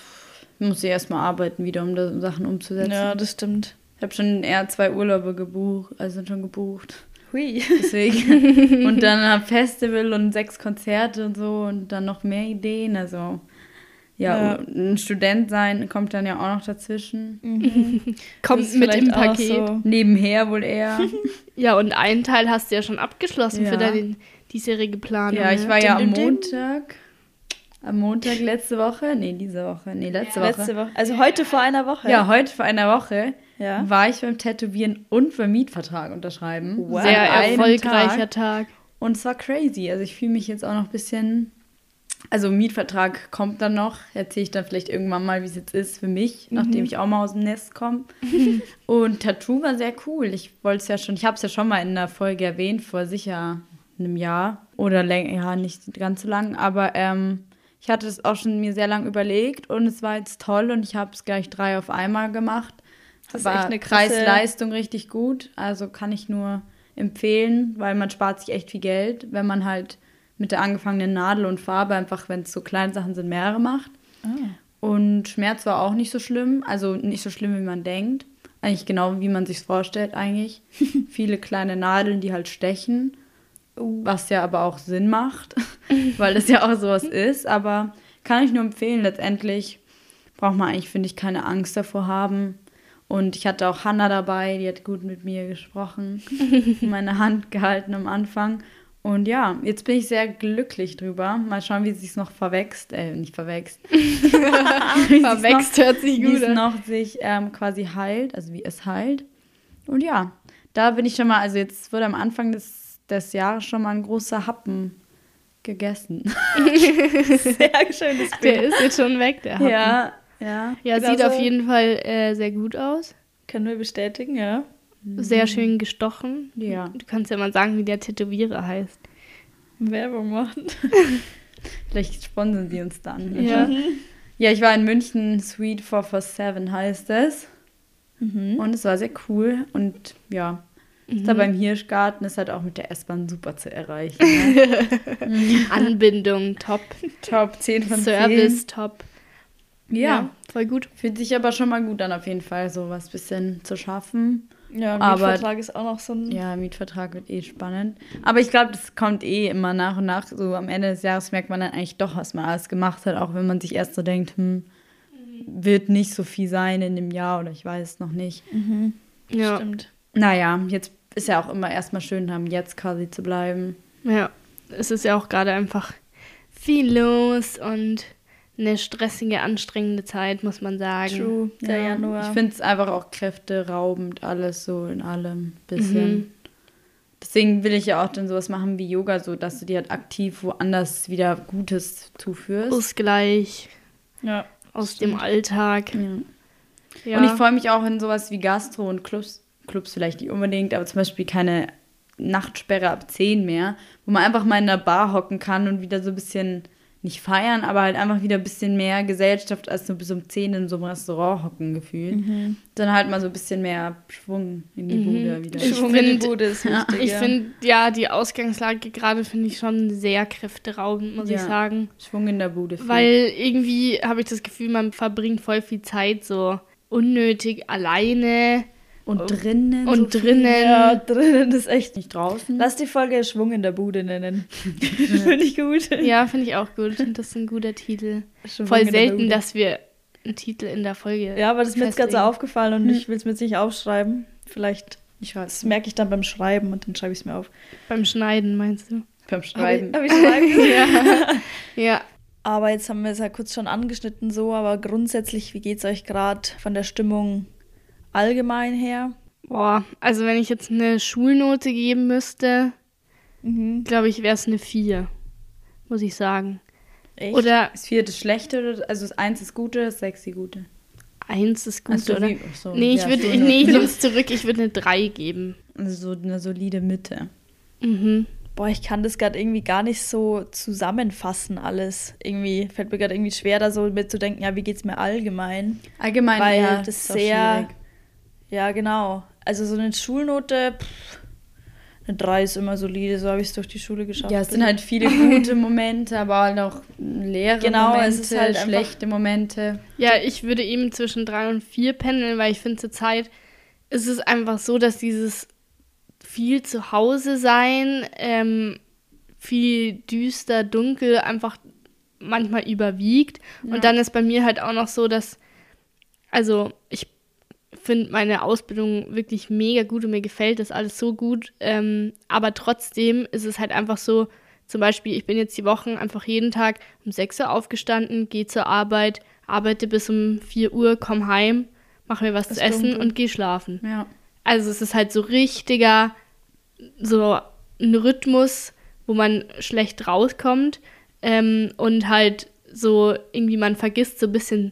muss ja erstmal arbeiten wieder, um da Sachen umzusetzen. Ja, das stimmt. Ich habe schon eher zwei Urlaube gebucht, also sind schon gebucht. Hui. Deswegen. und dann ein Festival und sechs Konzerte und so und dann noch mehr Ideen. Also ja, Ja. ein Student sein kommt dann ja auch noch dazwischen. Kommt Das ist mit im auch Paket. so- Nebenher wohl eher. Ja, und einen Teil hast du ja schon abgeschlossen Ja. für deine diesjährige Planung. ja, ich ne? war ja am. Montag. Am Montag letzte Woche? Nee, diese Woche. Nee, letzte Woche. Letzte Woche. Also heute vor einer Woche. Ja, heute vor einer Woche Ja. war ich beim Tätowieren und beim Mietvertrag unterschreiben. Wow. Sehr erfolgreicher Tag. Tag. Und es war crazy. Also ich fühle mich jetzt auch noch ein bisschen. Also Mietvertrag kommt dann noch. Erzähle ich dann vielleicht irgendwann mal, wie es jetzt ist für mich, nachdem ich auch mal aus dem Nest komme. Und Tattoo war sehr cool. Ich wollte es ja schon, ich habe es ja schon mal in einer Folge erwähnt, vor sicher einem Jahr oder länger, ja, nicht ganz so lang, aber ähm, ich hatte es auch schon mir sehr lang überlegt und es war jetzt toll und ich habe es gleich drei auf einmal gemacht. Das ist war echt eine Preis-Leistung richtig gut, also kann ich nur empfehlen, weil man spart sich echt viel Geld, wenn man halt mit der angefangenen Nadel und Farbe einfach, wenn es so kleine Sachen sind, mehrere macht. Ah. Und Schmerz war auch nicht so schlimm, also nicht so schlimm, wie man denkt. Eigentlich genau, wie man sich vorstellt eigentlich. Viele kleine Nadeln, die halt stechen, was ja aber auch Sinn macht, weil das ja auch sowas ist. Aber kann ich nur empfehlen, letztendlich braucht man eigentlich, finde ich, keine Angst davor haben. Und ich hatte auch Hannah dabei, die hat gut mit mir gesprochen, meine Hand gehalten am Anfang. Und ja, jetzt bin ich sehr glücklich drüber. Mal schauen, wie es sich noch verwächst. Äh, nicht verwächst. Verwächst hört sich Wie gut es an. noch sich ähm, quasi heilt, also wie es heilt. Und ja, da bin ich schon mal, also jetzt wurde am Anfang des, des Jahres schon mal ein großer Happen gegessen. Sehr schönes Der Bild. ist jetzt schon weg, der Happen. ja, ja. Ja, Genau sieht so. auf jeden Fall äh, sehr gut aus. Können wir bestätigen, ja. Sehr schön gestochen. Ja. Du kannst ja mal sagen, wie der Tätowierer heißt. Werbung machen. Vielleicht sponsern sie uns dann. Ja. Ja, ich war in München, Sweet 447 heißt es. Mhm. Und es war sehr cool. Und ja, ist da beim Hirschgarten ist halt auch mit der S-Bahn super zu erreichen. Ne? Anbindung, top. Top 10 von 10. Service, top. Ja. voll gut. Fühlt sich aber schon mal gut an, auf jeden Fall, so was bisschen zu schaffen. Ja, Aber- Mietvertrag ist auch noch so ein. Ja, Mietvertrag wird eh spannend. Aber ich glaube, das kommt eh immer nach und nach. So am Ende des Jahres merkt man dann eigentlich doch, was man alles gemacht hat, auch wenn man sich erst so denkt, hm, wird nicht so viel sein in dem Jahr oder ich weiß es noch nicht. Ja. Stimmt. Naja, jetzt ist ja auch immer erstmal schön, am Jetzt quasi zu bleiben. ja, es ist ja auch gerade einfach viel los und eine stressige, anstrengende Zeit, muss man sagen. True. Der ja, Januar. Ich finde es einfach auch kräfteraubend, alles so in allem bisschen. Mhm. Deswegen will ich ja auch dann sowas machen wie Yoga, so dass du dir halt aktiv woanders wieder Gutes zuführst. Ausgleich ja. aus dem Alltag. Ja. Ja. Und ich freue mich auch in sowas wie Gastro und Clubs, Clubs vielleicht nicht unbedingt, aber zum Beispiel keine Nachtsperre ab 10 mehr, wo man einfach mal in der Bar hocken kann und wieder so ein bisschen, nicht feiern, aber halt einfach wieder ein bisschen mehr Gesellschaft als nur bis um 10 in so einem Restaurant hocken gefühlt. Dann halt mal so ein bisschen mehr Schwung in die Bude wieder. Ich Schwung in die Bude ist wichtig. Ich ja. finde, ja, die Ausgangslage gerade finde ich schon sehr kräfteraubend, muss ich Ja. sagen. Schwung in der Bude. viel. Weil irgendwie habe ich das Gefühl, man verbringt voll viel Zeit so unnötig alleine und drinnen. und so drinnen. Ja, drinnen ist echt. Nicht draußen. Lass die Folge Schwung in der Bude nennen. Finde ich gut. Ja, finde ich auch gut. Das ist ein guter Titel. Schwung Voll selten, dass wir einen Titel in der Folge. Ja, aber das ist mir jetzt gerade so aufgefallen und ich will es mir jetzt nicht aufschreiben. Vielleicht, ich weiß. das merke ich dann beim Schreiben und dann schreibe ich es mir auf. Beim Schneiden, meinst du? Beim Schreiben. Hab ich, hab ich schreiben ja. ja. Aber jetzt haben wir es ja kurz schon angeschnitten so, aber grundsätzlich, wie geht es euch gerade von der Stimmung allgemein her? Boah, also wenn ich jetzt eine Schulnote geben müsste, mhm. glaube ich, wäre es eine 4, muss ich sagen. Echt? Oder ist 4 das Schlechte, also das 1 ist Gute, das 6 die Gute? 1 ist gut, so, oder? Wie, so, nee, ich ja, würde, nee, ich nehme es zurück, ich würde eine 3 geben. Also so eine solide Mitte. Mhm. Boah, ich kann das gerade irgendwie gar nicht so zusammenfassen, alles. Irgendwie fällt mir gerade irgendwie schwer, da so mitzudenken, ja, wie geht es mir allgemein? Allgemein, Weil ja, das sehr. Ja, genau. Also so eine Schulnote, pff, eine 3 ist immer solide, so habe ich es durch die Schule geschafft. Ja, es sind halt viele gute Momente, aber halt auch leere genau, Momente, es ist halt schlechte Momente. Ja, ich würde eben zwischen 3 und 4 pendeln, weil ich finde zur Zeit ist es einfach so, dass dieses viel zu Hause sein, ähm, viel düster, dunkel einfach manchmal überwiegt. Ja. Und dann ist bei mir halt auch noch so, dass, also ich finde meine Ausbildung wirklich mega gut und mir gefällt das alles so gut. Ähm, aber trotzdem ist es halt einfach so, zum Beispiel, ich bin jetzt die Wochen einfach jeden Tag um 6 Uhr aufgestanden, gehe zur Arbeit, arbeite bis um 4 Uhr, komme heim, mache mir was das zu essen dunkel. und gehe schlafen. Ja. Also es ist halt so richtiger, so ein Rhythmus, wo man schlecht rauskommt ähm, und halt so irgendwie man vergisst so ein bisschen,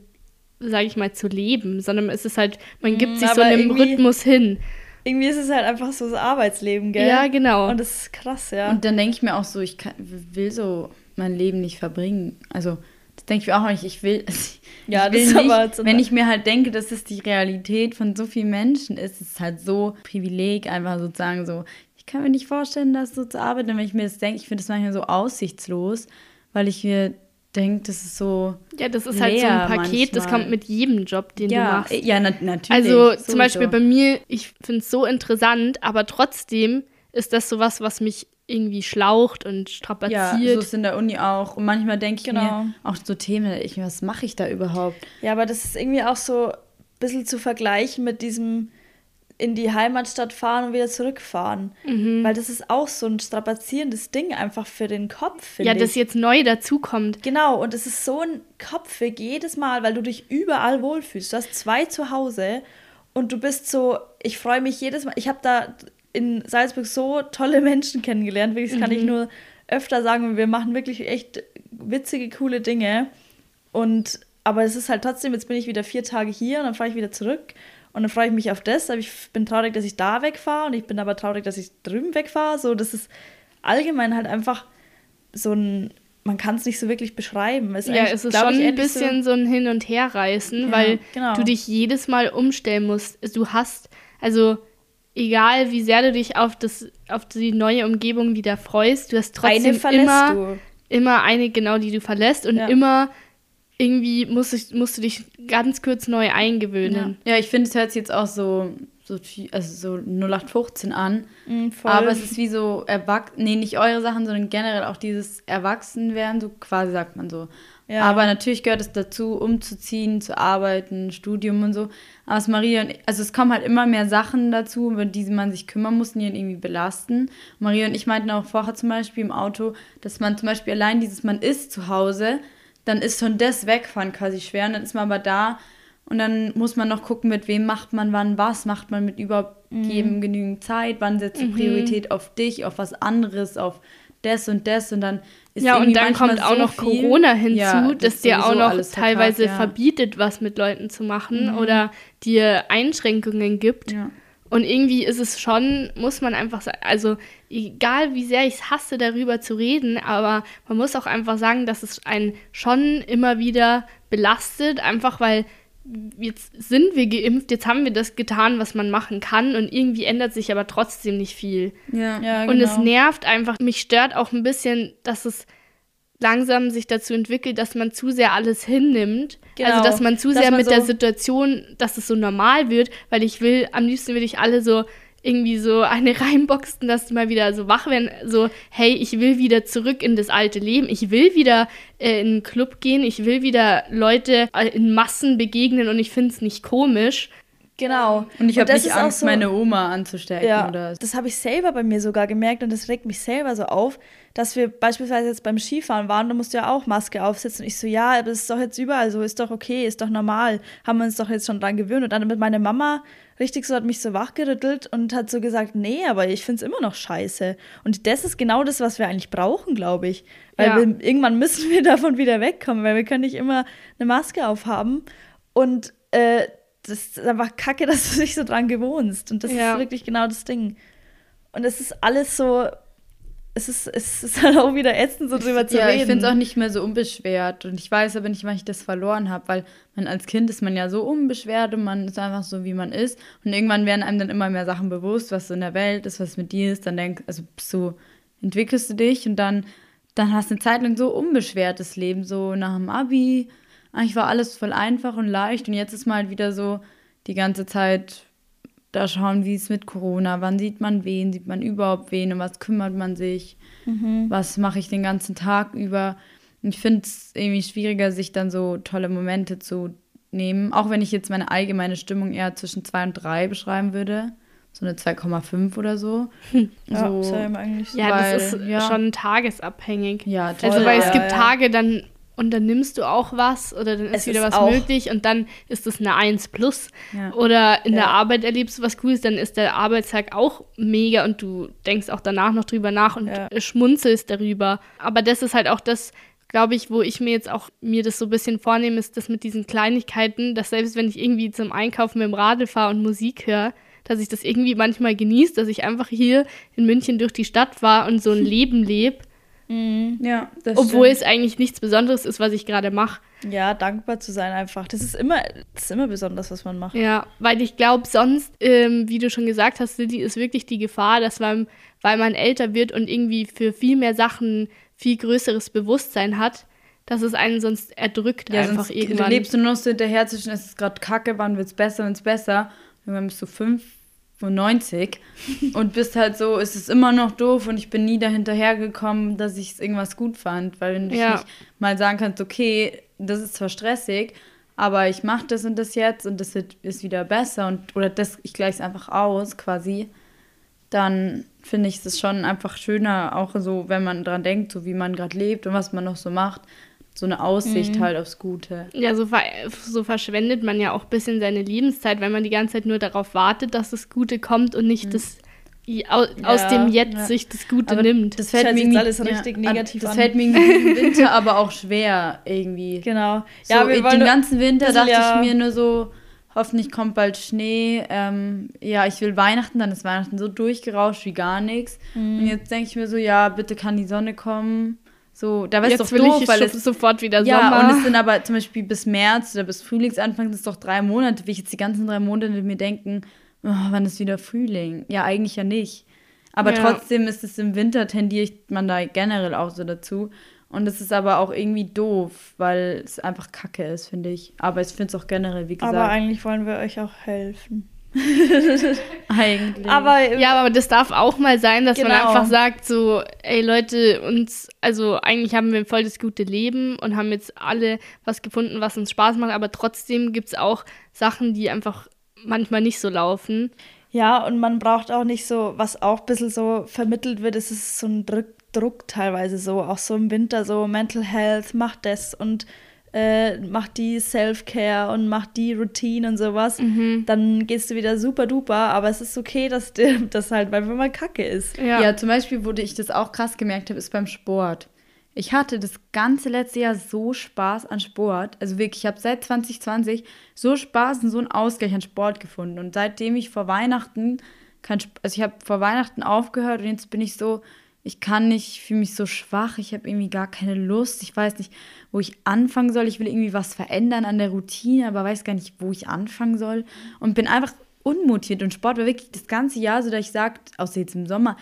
sage ich mal, zu leben, sondern es ist halt, man gibt mm, sich so einem Rhythmus hin. Irgendwie ist es halt einfach so das Arbeitsleben, gell? Ja, genau. Und das ist krass, ja. Und dann denke ich mir auch so, ich kann, will so mein Leben nicht verbringen. Also das denke ich mir auch nicht. Ich will, also ja, ich will das nicht, aber wenn ich mir halt denke, dass es die Realität von so vielen Menschen ist, ist es halt so Privileg, einfach sozusagen so, ich kann mir nicht vorstellen, das so zu arbeiten. Wenn ich mir das denke, ich finde das manchmal so aussichtslos, weil ich mir denke, das ist so. Ja, das ist halt so ein Paket, manchmal. das kommt mit jedem Job, den ja, du machst. Ja, na natürlich. Also sowieso. zum Beispiel bei mir, ich finde es so interessant, aber trotzdem ist das sowas, was mich irgendwie schlaucht und strapaziert. Ja, so ist in der Uni auch. Und manchmal denke ich genau. mir auch so Themen, ich, was mache ich da überhaupt? Ja, aber das ist irgendwie auch so ein bisschen zu vergleichen mit diesem in die Heimatstadt fahren und wieder zurückfahren. Mhm. Weil das ist auch so ein strapazierendes Ding einfach für den Kopf, finde Ja, das jetzt neu dazukommt. Genau, und es ist so ein Kopfweg jedes Mal, weil du dich überall wohlfühlst. Du hast zwei zu Hause und du bist so, ich freue mich jedes Mal. Ich habe da in Salzburg so tolle Menschen kennengelernt, wirklich, das mhm. kann ich mhm. nur öfter sagen. Wir machen wirklich echt witzige, coole Dinge. Und aber es ist halt trotzdem, jetzt bin ich wieder vier Tage hier und dann fahre ich wieder zurück. Und dann freue ich mich auf das, aber ich bin traurig, dass ich da wegfahre und ich bin aber traurig, dass ich drüben wegfahre. So, das ist allgemein halt einfach so ein, man kann es nicht so wirklich beschreiben. Es ja, es ist schon ein bisschen so, so, ein Hin- und Herreißen, ja, weil genau. du dich jedes Mal umstellen musst. Du hast, also egal wie sehr du dich auf, das, auf die neue Umgebung wieder freust, du hast trotzdem immer, du. immer eine, genau, die du verlässt und ja. immer irgendwie musst du, musst du dich ganz kurz neu eingewöhnen. Ja, ja ich finde, es hört sich jetzt auch so, so, also so 0815 an. Mhm, aber es ist wie so Erwachsen, nee, nicht eure Sachen, sondern generell auch dieses Erwachsenwerden, so quasi sagt man so. Ja. Aber natürlich gehört es dazu, umzuziehen, zu arbeiten, Studium und so. Aber es Maria und also es kommen halt immer mehr Sachen dazu, über die man sich kümmern muss, die ihn irgendwie belasten. Maria und ich meinten auch vorher zum Beispiel im Auto, dass man zum Beispiel allein dieses, man ist zu Hause, dann ist schon das Wegfahren quasi schwer. Und dann ist man aber da und dann muss man noch gucken, mit wem macht man wann was, macht man mit überhaupt mhm. genügend Zeit, wann setzt du mhm. Priorität auf dich, auf was anderes, auf das und das und dann ist Ja, und dann kommt auch so noch viel. Corona hinzu, ja, das, das dir auch noch teilweise ja. verbietet, was mit Leuten zu machen mhm. oder dir Einschränkungen gibt. Ja. Und irgendwie ist es schon, muss man einfach sagen, also egal wie sehr ich es hasse, darüber zu reden, aber man muss auch einfach sagen, dass es einen schon immer wieder belastet, einfach weil jetzt sind wir geimpft, jetzt haben wir das getan, was man machen kann und irgendwie ändert sich aber trotzdem nicht viel. Ja, ja genau. Und es genau. nervt einfach, mich stört auch ein bisschen, dass es langsam sich dazu entwickelt, dass man zu sehr alles hinnimmt. Also, genau. Also, dass man zu dass sehr man mit so der Situation, dass es so normal wird, weil ich will, am liebsten will ich alle so irgendwie so eine reinboxen, dass die mal wieder so wach werden, so, hey, ich will wieder zurück in das alte Leben, ich will wieder äh, in einen Club gehen, ich will wieder Leute äh, in Massen begegnen und ich finde es nicht komisch. Genau. Und ich habe das nicht Angst, so- meine Oma anzustecken Ja, oder das habe ich selber bei mir sogar gemerkt und das regt mich selber so auf, dass wir beispielsweise jetzt beim Skifahren waren, da musst du ja auch Maske aufsetzen. Und ich so, ja, aber das ist doch jetzt überall so, ist doch okay, ist doch normal, haben wir uns doch jetzt schon dran gewöhnt. Und dann mit meiner Mama richtig so, hat mich so wachgerüttelt und hat so gesagt, nee, aber ich finde es immer noch scheiße. Und das ist genau das, was wir eigentlich brauchen, glaube ich. Weil Ja. wir, irgendwann müssen wir davon wieder wegkommen, weil wir können nicht immer eine Maske aufhaben. Und äh, das ist einfach kacke, dass du dich so dran gewohnst. Und das Ja. ist wirklich genau das Ding. Und es ist alles so, es ist, es ist halt auch wieder ätzend, so drüber zu ja, reden. ich finde es auch nicht mehr so unbeschwert. Und ich weiß aber nicht, wann ich das verloren habe, weil man als Kind ist man ja so unbeschwert und man ist einfach so, wie man ist. Und irgendwann werden einem dann immer mehr Sachen bewusst, was so in der Welt ist, was mit dir ist. Dann denk, also so entwickelst du dich und dann, dann hast du eine Zeit lang so unbeschwertes Leben, so nach dem Abi. Eigentlich war alles voll einfach und leicht und jetzt ist mal halt wieder so die ganze Zeit da schauen, wie es mit Corona, wann sieht man wen, sieht man überhaupt wen, um was kümmert man sich, was mache ich den ganzen Tag über. Ich finde es irgendwie schwieriger, sich dann so tolle Momente zu nehmen, auch wenn ich jetzt meine allgemeine Stimmung eher zwischen 2 und 3 beschreiben würde, so eine 2,5 oder so. ja, so, same eigentlich. Ja, Weil, das ist ja. schon tagesabhängig. Ja, Also, toll. weil es Ja, gibt ja. Tage, dann unternimmst du auch was oder dann ist Es wieder ist was möglich und dann ist es eine 1 plus. Ja. Oder in der Ja. Arbeit erlebst du was Cooles, dann ist der Arbeitstag auch mega und du denkst auch danach noch drüber nach und Ja. schmunzelst darüber. Aber das ist halt auch das, glaube ich, wo ich mir jetzt auch mir das so ein bisschen vornehme, ist das mit diesen Kleinigkeiten, dass selbst wenn ich irgendwie zum Einkaufen mit dem Radl fahre und Musik höre, dass ich das irgendwie manchmal genieße, dass ich einfach hier in München durch die Stadt war und so ein Leben lebe, ja, das obwohl stimmt. es eigentlich nichts Besonderes ist, was ich gerade mache. Ja, dankbar zu sein einfach. Das ist immer, das ist immer besonders, was man macht. Ja, weil ich glaube, sonst, ähm, wie du schon gesagt hast, Lilly, ist wirklich die Gefahr, dass man, weil man älter wird und irgendwie für viel mehr Sachen viel größeres Bewusstsein hat, dass es einen sonst erdrückt Ja, einfach sonst irgendwann. lebst du nur noch so hinterher zwischen, es ist gerade kacke, wann wird's besser, wenn's besser. Irgendwann bist du 95 und bist halt so, es ist immer noch doof und ich bin nie dahinterher gekommen, dass ich irgendwas gut fand, weil du Ja. nicht mal sagen kannst, okay, das ist zwar stressig, aber ich mache das und das jetzt und das ist wieder besser und oder das, ich gleiche es einfach aus quasi, dann finde ich es schon einfach schöner, auch so, wenn man dran denkt, so wie man gerade lebt und was man noch so macht, so eine Aussicht halt aufs Gute. ja, so, ver so verschwendet man ja auch ein bisschen seine Lebenszeit, wenn man die ganze Zeit nur darauf wartet, dass das Gute kommt und nicht das i- au aus Ja, dem Jetzt ja. sich das Gute Aber nimmt. Das fällt mir alles richtig ja, negativ das an. fällt mir im Winter aber auch schwer irgendwie. Genau. So, ja, wir den ganzen Winter dachte ja- ich mir nur so, hoffentlich kommt bald Schnee. Ähm, ja, ich will Weihnachten, dann ist Weihnachten so durchgerauscht wie gar nichts. Mhm. Und jetzt denke ich mir so, ja, bitte kann die Sonne kommen. So, da wäre es doch doof, weil es sofort wieder ja, Sommer. und es sind aber zum Beispiel bis März oder bis Frühlingsanfang, das ist doch drei Monate. Will ich jetzt die ganzen drei Monate mir denken, oh, wann ist wieder Frühling? Ja, eigentlich ja nicht. Aber Ja. trotzdem ist es im Winter, tendiert man da generell auch so dazu. Und es ist aber auch irgendwie doof, weil es einfach kacke ist, finde ich. Aber ich finde es auch generell, wie gesagt, Aber eigentlich wollen wir euch auch helfen. eigentlich. Aber Ja, aber das darf auch mal sein, dass man Genau. einfach sagt, so, ey Leute, uns, also eigentlich haben wir voll das gute Leben und haben jetzt alle was gefunden, was uns Spaß macht, aber trotzdem gibt es auch Sachen, die einfach manchmal nicht so laufen. Ja, und man braucht auch nicht so, was auch ein bisschen so vermittelt wird, es ist so ein Druck, Druck teilweise so, auch so im Winter so Mental Health, macht das und äh, macht die Self-Care und macht die Routine und sowas. Dann gehst du wieder super duper, aber es ist okay, dass das halt einfach mal kacke ist. Ja. Ja. zum Beispiel, wo ich das auch krass gemerkt habe, ist beim Sport. Ich hatte das ganze letzte Jahr so Spaß an Sport. Also wirklich, ich habe seit 2020 so Spaß und so einen Ausgleich an Sport gefunden. Und seitdem ich vor Weihnachten, kein, also ich habe vor Weihnachten aufgehört und jetzt bin ich so, ich kann nicht, ich fühle mich so schwach, ich habe irgendwie gar keine Lust. Ich weiß nicht, wo ich anfangen soll. Ich will irgendwie was verändern an der Routine, aber weiß gar nicht, wo ich anfangen soll. Und bin einfach unmotiviert. Und Sport war wirklich das ganze Jahr so, dass ich sage, außer jetzt im Sommer,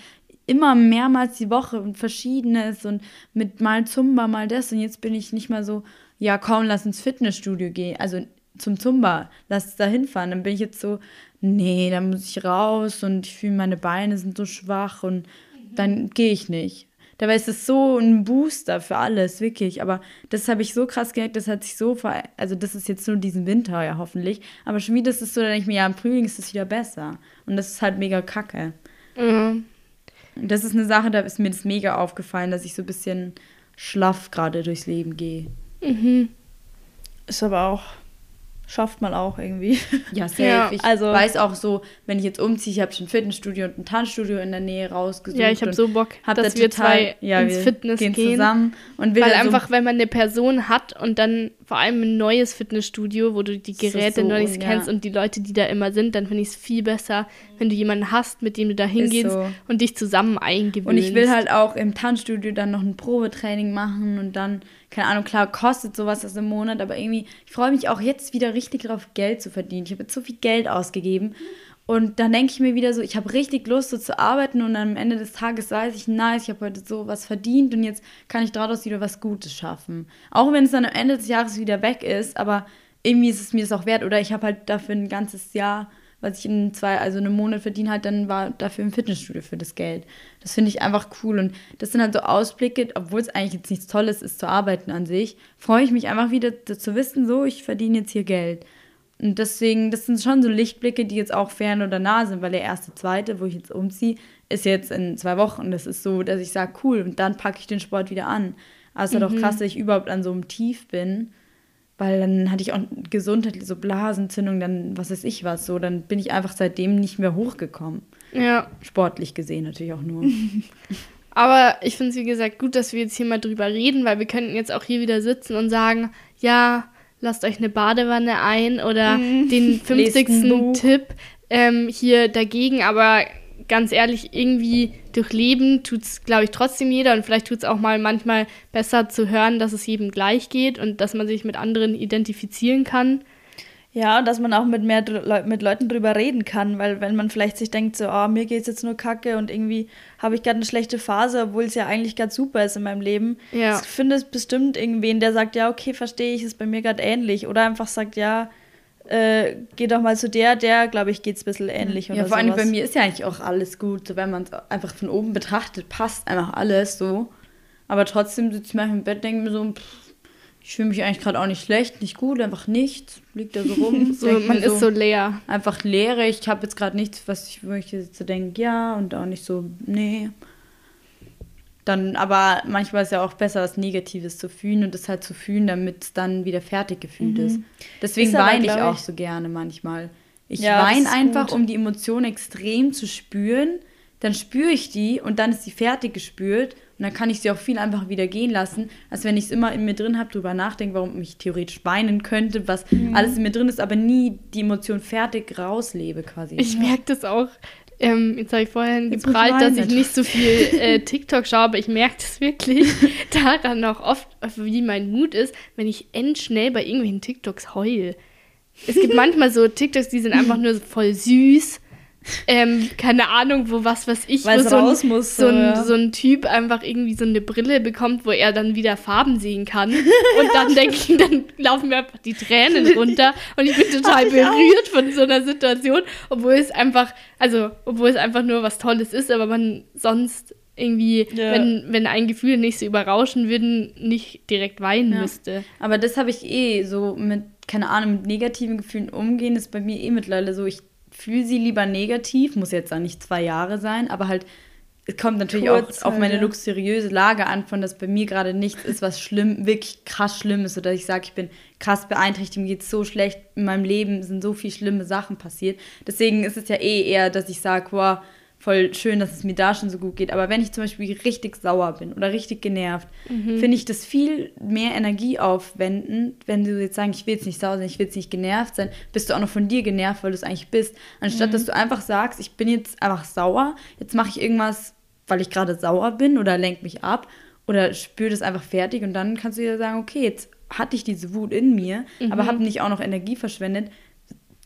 immer mehrmals die Woche und verschiedenes und mit mal Zumba, mal das. Und jetzt bin ich nicht mal so, ja komm, lass ins Fitnessstudio gehen. Also zum Zumba, lass uns da hinfahren. Dann bin ich jetzt so, nee, da muss ich raus und ich fühle, meine Beine sind so schwach und dann gehe ich nicht. Dabei ist es so ein Booster für alles, wirklich. Aber das habe ich so krass gemerkt, das hat sich so ver also das ist jetzt nur diesen Winter ja hoffentlich. Aber schon wieder ist es so, dann denke ich mir, ja, im Frühling ist es wieder besser. Und das ist halt mega kacke. Mhm. Das ist eine Sache, da ist mir das mega aufgefallen, dass ich so ein bisschen schlaff gerade durchs Leben gehe. Mhm. Ist aber auch, schafft man auch irgendwie. Ja, safe. Ja, ich also- weiß auch so, wenn ich jetzt umziehe, ich habe schon ein Fitnessstudio und ein Tanzstudio in der Nähe rausgesucht. Ja, ich habe so Bock, hab dass da wir total- zwei ja, ins wir Fitness gehen, gehen. zusammen und will Weil da so- einfach, wenn man eine Person hat und dann vor allem ein neues Fitnessstudio, wo du die Geräte so noch nicht kennst ja. und die Leute, die da immer sind, dann finde ich es viel besser, wenn du jemanden hast, mit dem du da hingehst so. und dich zusammen eingewöhnst. Und ich will halt auch im Tanzstudio dann noch ein Probetraining machen und dann, keine Ahnung, klar, kostet sowas das im Monat, aber irgendwie, ich freue mich auch jetzt wieder richtig drauf, Geld zu verdienen. Ich habe jetzt so viel Geld ausgegeben. Und dann denke ich mir wieder so, ich habe richtig Lust, so zu arbeiten und am Ende des Tages weiß ich, nice, ich habe heute so was verdient und jetzt kann ich daraus wieder was Gutes schaffen. Auch wenn es dann am Ende des Jahres wieder weg ist, aber irgendwie ist es mir das auch wert. Oder ich habe halt dafür ein ganzes Jahr, was ich in zwei, also einem Monat verdiene, halt dann war dafür im Fitnessstudio für das Geld. Das finde ich einfach cool. Und das sind halt so Ausblicke, obwohl es eigentlich jetzt nichts Tolles ist zu arbeiten an sich, freue ich mich einfach wieder zu wissen, so, ich verdiene jetzt hier Geld. Und deswegen, das sind schon so Lichtblicke, die jetzt auch fern oder nah sind, weil der erste, zweite, wo ich jetzt umziehe, ist jetzt in zwei Wochen. Das ist so, dass ich sage, cool, und dann packe ich den Sport wieder an. Aber es ist halt auch krass, dass ich überhaupt an so einem Tief bin, weil dann hatte ich auch gesundheitlich so Blasentzündung, dann was weiß ich was, so, dann bin ich einfach seitdem nicht mehr hochgekommen. Ja, Sportlich gesehen natürlich auch nur. aber ich finde es, wie gesagt, gut, dass wir jetzt hier mal drüber reden, weil wir könnten jetzt auch hier wieder sitzen und sagen, ja, lasst euch eine Badewanne ein oder den Mhm. Ein 50. Buch. Tipp ähm, hier dagegen, aber ganz ehrlich, irgendwie durchleben tut es, glaube ich, trotzdem jeder und vielleicht tut es auch mal manchmal besser zu hören, dass es jedem gleich geht und dass man sich mit anderen identifizieren kann. Ja, und dass man auch mit mehr mit Leuten drüber reden kann, weil wenn man vielleicht sich denkt, so, ah, mir geht's jetzt nur kacke und irgendwie habe ich gerade eine schlechte Phase, obwohl es ja eigentlich ganz super ist in meinem Leben. Ja. Ich finde es bestimmt irgendwen, der sagt, ja, okay, verstehe ich, ist bei mir gerade ähnlich. Oder einfach sagt, ja, äh, geh doch mal zu der, der, glaube ich, geht's ein bisschen ähnlich ja, oder vor allem bei mir ist ja eigentlich auch alles gut. So, wenn man es einfach von oben betrachtet, passt einfach alles so. Aber trotzdem sitze ich manchmal im Bett und denke mir so, pff, ich fühle mich eigentlich gerade auch nicht schlecht, nicht gut, einfach nichts. Liegt da so rum. So, man ist so leer. einfach leere. Ich habe jetzt gerade nichts, was ich, wo ich jetzt so denke, ja, und auch nicht so, nee. Dann, aber manchmal ist ja auch besser, was Negatives zu fühlen und das halt zu fühlen, damit es dann wieder fertig gefühlt ist. Deswegen Ist aber, weine ich glaub auch ich- so gerne manchmal. Ich Ja, weine einfach, gut. um die Emotion extrem zu spüren. Dann spüre ich die und dann ist sie fertig gespürt und dann kann ich sie auch viel einfach wieder gehen lassen, als wenn ich es immer in mir drin habe, drüber nachdenke, warum ich theoretisch weinen könnte, was Mhm. alles in mir drin ist, aber nie die Emotion fertig rauslebe quasi. Ich merke das auch. Ähm, jetzt habe ich vorhin Jetzt muss ich dass ich nicht so viel äh, TikTok schaue, aber ich merke das wirklich daran auch oft, wie mein Mut ist, wenn ich endschnell bei irgendwelchen TikToks heul. Es gibt manchmal so TikToks, die sind einfach nur so voll süß. Ähm, keine Ahnung, wo was weiß ich, Weil wo so ein, raus muss, so, ein, ja. so ein Typ einfach irgendwie so eine Brille bekommt, wo er dann wieder Farben sehen kann. Und dann denke ich, dann laufen mir einfach die Tränen runter und ich bin total Ach, berührt von so einer Situation, obwohl es einfach, also obwohl es einfach nur was Tolles ist, aber man sonst irgendwie, Ja. wenn, wenn ein Gefühl nicht so überrauschen würden, nicht direkt weinen Ja. müsste. Aber das habe ich eh so mit, keine Ahnung, mit negativen Gefühlen umgehen, ist bei mir eh mittlerweile so, ich fühle sie lieber negativ, muss jetzt dann nicht zwei Jahre sein, aber halt, es kommt natürlich Kurz auch auf meine luxuriöse Lage an, von dass bei mir gerade nichts ist, was schlimm, wirklich krass schlimm ist, oder ich sage, ich bin krass beeinträchtigt, mir geht so schlecht, in meinem Leben sind so viele schlimme Sachen passiert. Deswegen ist es ja eh eher, dass ich sage, wow, voll schön, dass es mir da schon so gut geht. Aber wenn ich zum Beispiel richtig sauer bin oder richtig genervt, finde ich das viel mehr Energie aufwendend, wenn du jetzt sagen, ich will jetzt nicht sauer sein, ich will jetzt nicht genervt sein, bist du auch noch von dir genervt, weil du es eigentlich bist. Anstatt dass du einfach sagst, ich bin jetzt einfach sauer, jetzt mache ich irgendwas, weil ich gerade sauer bin oder lenk mich ab oder spüre das einfach fertig und dann kannst du dir sagen, okay, jetzt hatte ich diese Wut in mir, aber habe nicht auch noch Energie verschwendet,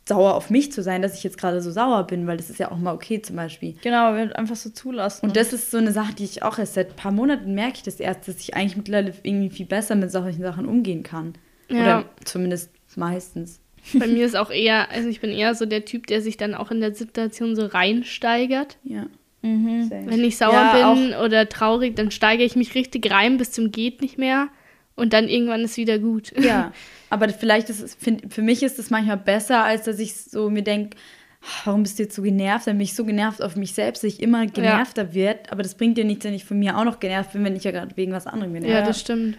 sauer auf mich zu sein, dass ich jetzt gerade so sauer bin, weil das ist ja auch mal okay zum Beispiel. Genau, wir einfach so zulassen. Und das ist so eine Sache, die ich auch erst seit ein paar Monaten merke ich das erst, dass ich eigentlich mittlerweile irgendwie viel besser mit solchen Sachen umgehen kann. Ja. Oder zumindest meistens. Bei mir ist auch eher, also ich bin eher so der Typ, der sich dann auch in der Situation so reinsteigert. Ja. Mhm. Wenn ich sauer ja, bin oder traurig, dann steige ich mich richtig rein bis zum geht nicht mehr und dann irgendwann ist wieder gut. Ja, aber vielleicht ist es, find, für mich ist es manchmal besser, als dass ich so mir denke, warum bist du jetzt so genervt? Dann bin ich so genervt auf mich selbst, dass ich immer genervter ja. wird. Aber das bringt dir nichts, wenn ich von mir auch noch genervt bin, wenn ich ja gerade wegen was anderem genervt bin. Ja, das stimmt.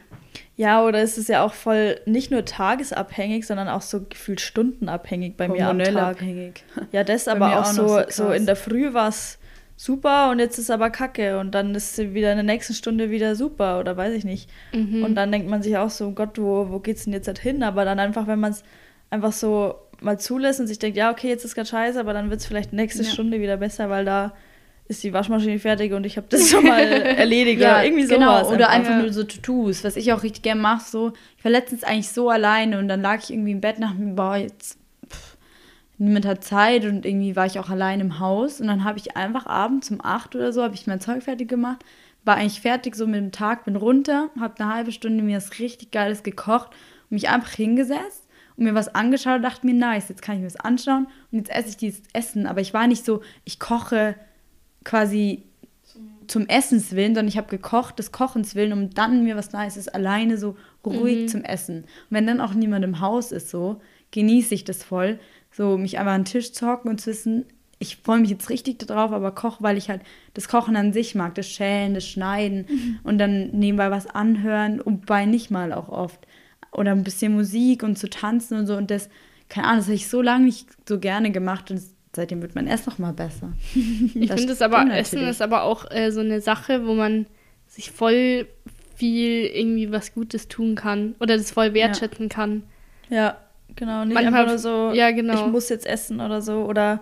Ja, oder ist es ja auch voll nicht nur tagesabhängig, sondern auch so gefühlt stundenabhängig bei mir am Tag. abhängig. Ja, das aber auch, auch so, so, so, in der Früh war es super und jetzt ist aber kacke und dann ist sie wieder in der nächsten Stunde wieder super oder weiß ich nicht. Mhm. Und dann denkt man sich auch so, Gott, wo, wo geht's denn jetzt halt hin? Aber dann einfach, wenn man es einfach so mal zulässt und sich denkt, ja, okay, jetzt ist gerade scheiße, aber dann wird es vielleicht nächste ja. Stunde wieder besser, weil da ist die Waschmaschine fertig und ich habe das schon mal erledigt ja, oder irgendwie genau. sowas. Genau, oder einfach, nur so Tattoos, was ich auch richtig gerne mache. So, ich war letztens eigentlich so alleine und dann lag ich irgendwie im Bett nach mir, boah, jetzt niemand hat Zeit und irgendwie war ich auch allein im Haus und dann habe ich einfach abends um acht oder so, habe ich mein Zeug fertig gemacht, war eigentlich fertig so mit dem Tag, bin runter, habe eine halbe Stunde mir was richtig Geiles gekocht und mich einfach hingesetzt und mir was angeschaut und dachte mir, nice, jetzt kann ich mir das anschauen und jetzt esse ich dieses Essen. Aber ich war nicht so, ich koche quasi zum Essenswillen, sondern ich habe gekocht des Kochens willen, um dann mir was Nices alleine so ruhig mhm. zum Essen. Und wenn dann auch niemand im Haus ist, so genieße ich das voll, so mich einfach an den Tisch zu hocken und zu wissen, ich freue mich jetzt richtig darauf, aber koche, weil ich halt das Kochen an sich mag, das Schälen, das Schneiden mhm. und dann nebenbei was anhören und bei nicht mal auch oft oder ein bisschen Musik und zu tanzen und so. Und das, keine Ahnung, das habe ich so lange nicht so gerne gemacht und seitdem wird man erst noch mal besser. ich finde es aber, Essen ist aber auch äh, so eine Sache, wo man sich voll viel irgendwie was Gutes tun kann oder das voll wertschätzen ja. kann. Ja, genau. Nicht Manchmal, einfach nur so, ja, genau. ich muss jetzt essen oder so oder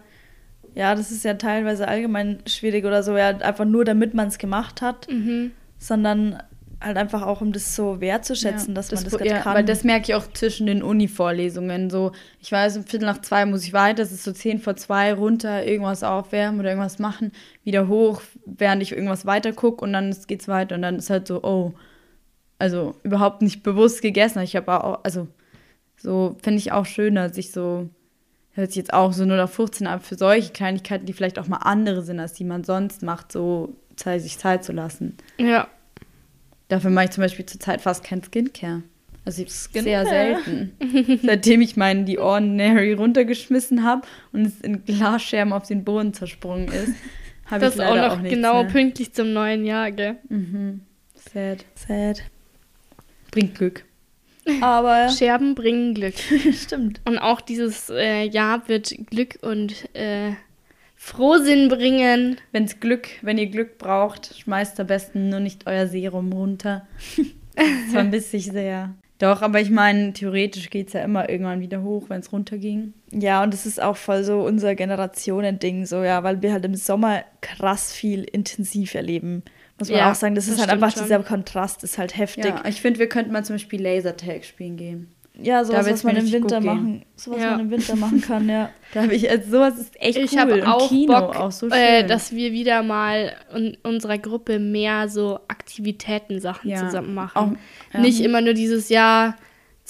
ja, das ist ja teilweise allgemein schwierig oder so, ja, einfach nur damit man es gemacht hat, mhm. sondern halt einfach auch, um das so wertzuschätzen, ja, dass das, man das gerade ja, kann. Weil das merke ich auch zwischen den Uni-Vorlesungen. So, ich weiß, um Viertel nach zwei muss ich weiter, es ist so zehn vor zwei, runter, irgendwas aufwärmen oder irgendwas machen, wieder hoch, während ich irgendwas weiter gucke und dann geht's weiter und dann ist halt so, oh, also überhaupt nicht bewusst gegessen. Ich habe auch, also so finde ich auch schöner, sich so, hört sich jetzt auch so nur auf 15 ab, für solche Kleinigkeiten, die vielleicht auch mal andere sind, als die man sonst macht, so sich Zeit zu lassen. Ja, Dafür mache ich zum Beispiel zurzeit fast kein Skincare. Also ich sehr selten. Seitdem ich meinen die Ordinary runtergeschmissen habe und es in Glasscherben auf den Boden zersprungen ist, habe ich leider auch noch auch genau mehr. pünktlich zum neuen Jahr, gell? Mhm. Sad. Sad. Bringt Glück. Aber Scherben bringen Glück. Stimmt. Und auch dieses äh, Jahr wird Glück und äh, Frohsinn bringen. Wenn's Glück, wenn ihr Glück braucht, schmeißt am besten nur nicht euer Serum runter. das vermisse sich sehr. Doch, aber ich meine, theoretisch geht es ja immer irgendwann wieder hoch, wenn es runterging. Ja, und das ist auch voll so unser Generationending, so, ja, weil wir halt im Sommer krass viel intensiv erleben. Muss man ja, auch sagen, das, das ist halt einfach schon. dieser Kontrast, ist halt heftig. Ja, ich finde, wir könnten mal zum Beispiel Lasertag spielen gehen. Ja, sowas, was man im Winter machen, sowas ja. man im Winter machen kann, ja. da habe ich, also sowas ist echt ich cool. Ich auch Kino Bock, auch so schön. Äh, dass wir wieder mal in unserer Gruppe mehr so Aktivitäten-Sachen ja. zusammen machen. Auch, ja. Nicht immer nur dieses Jahr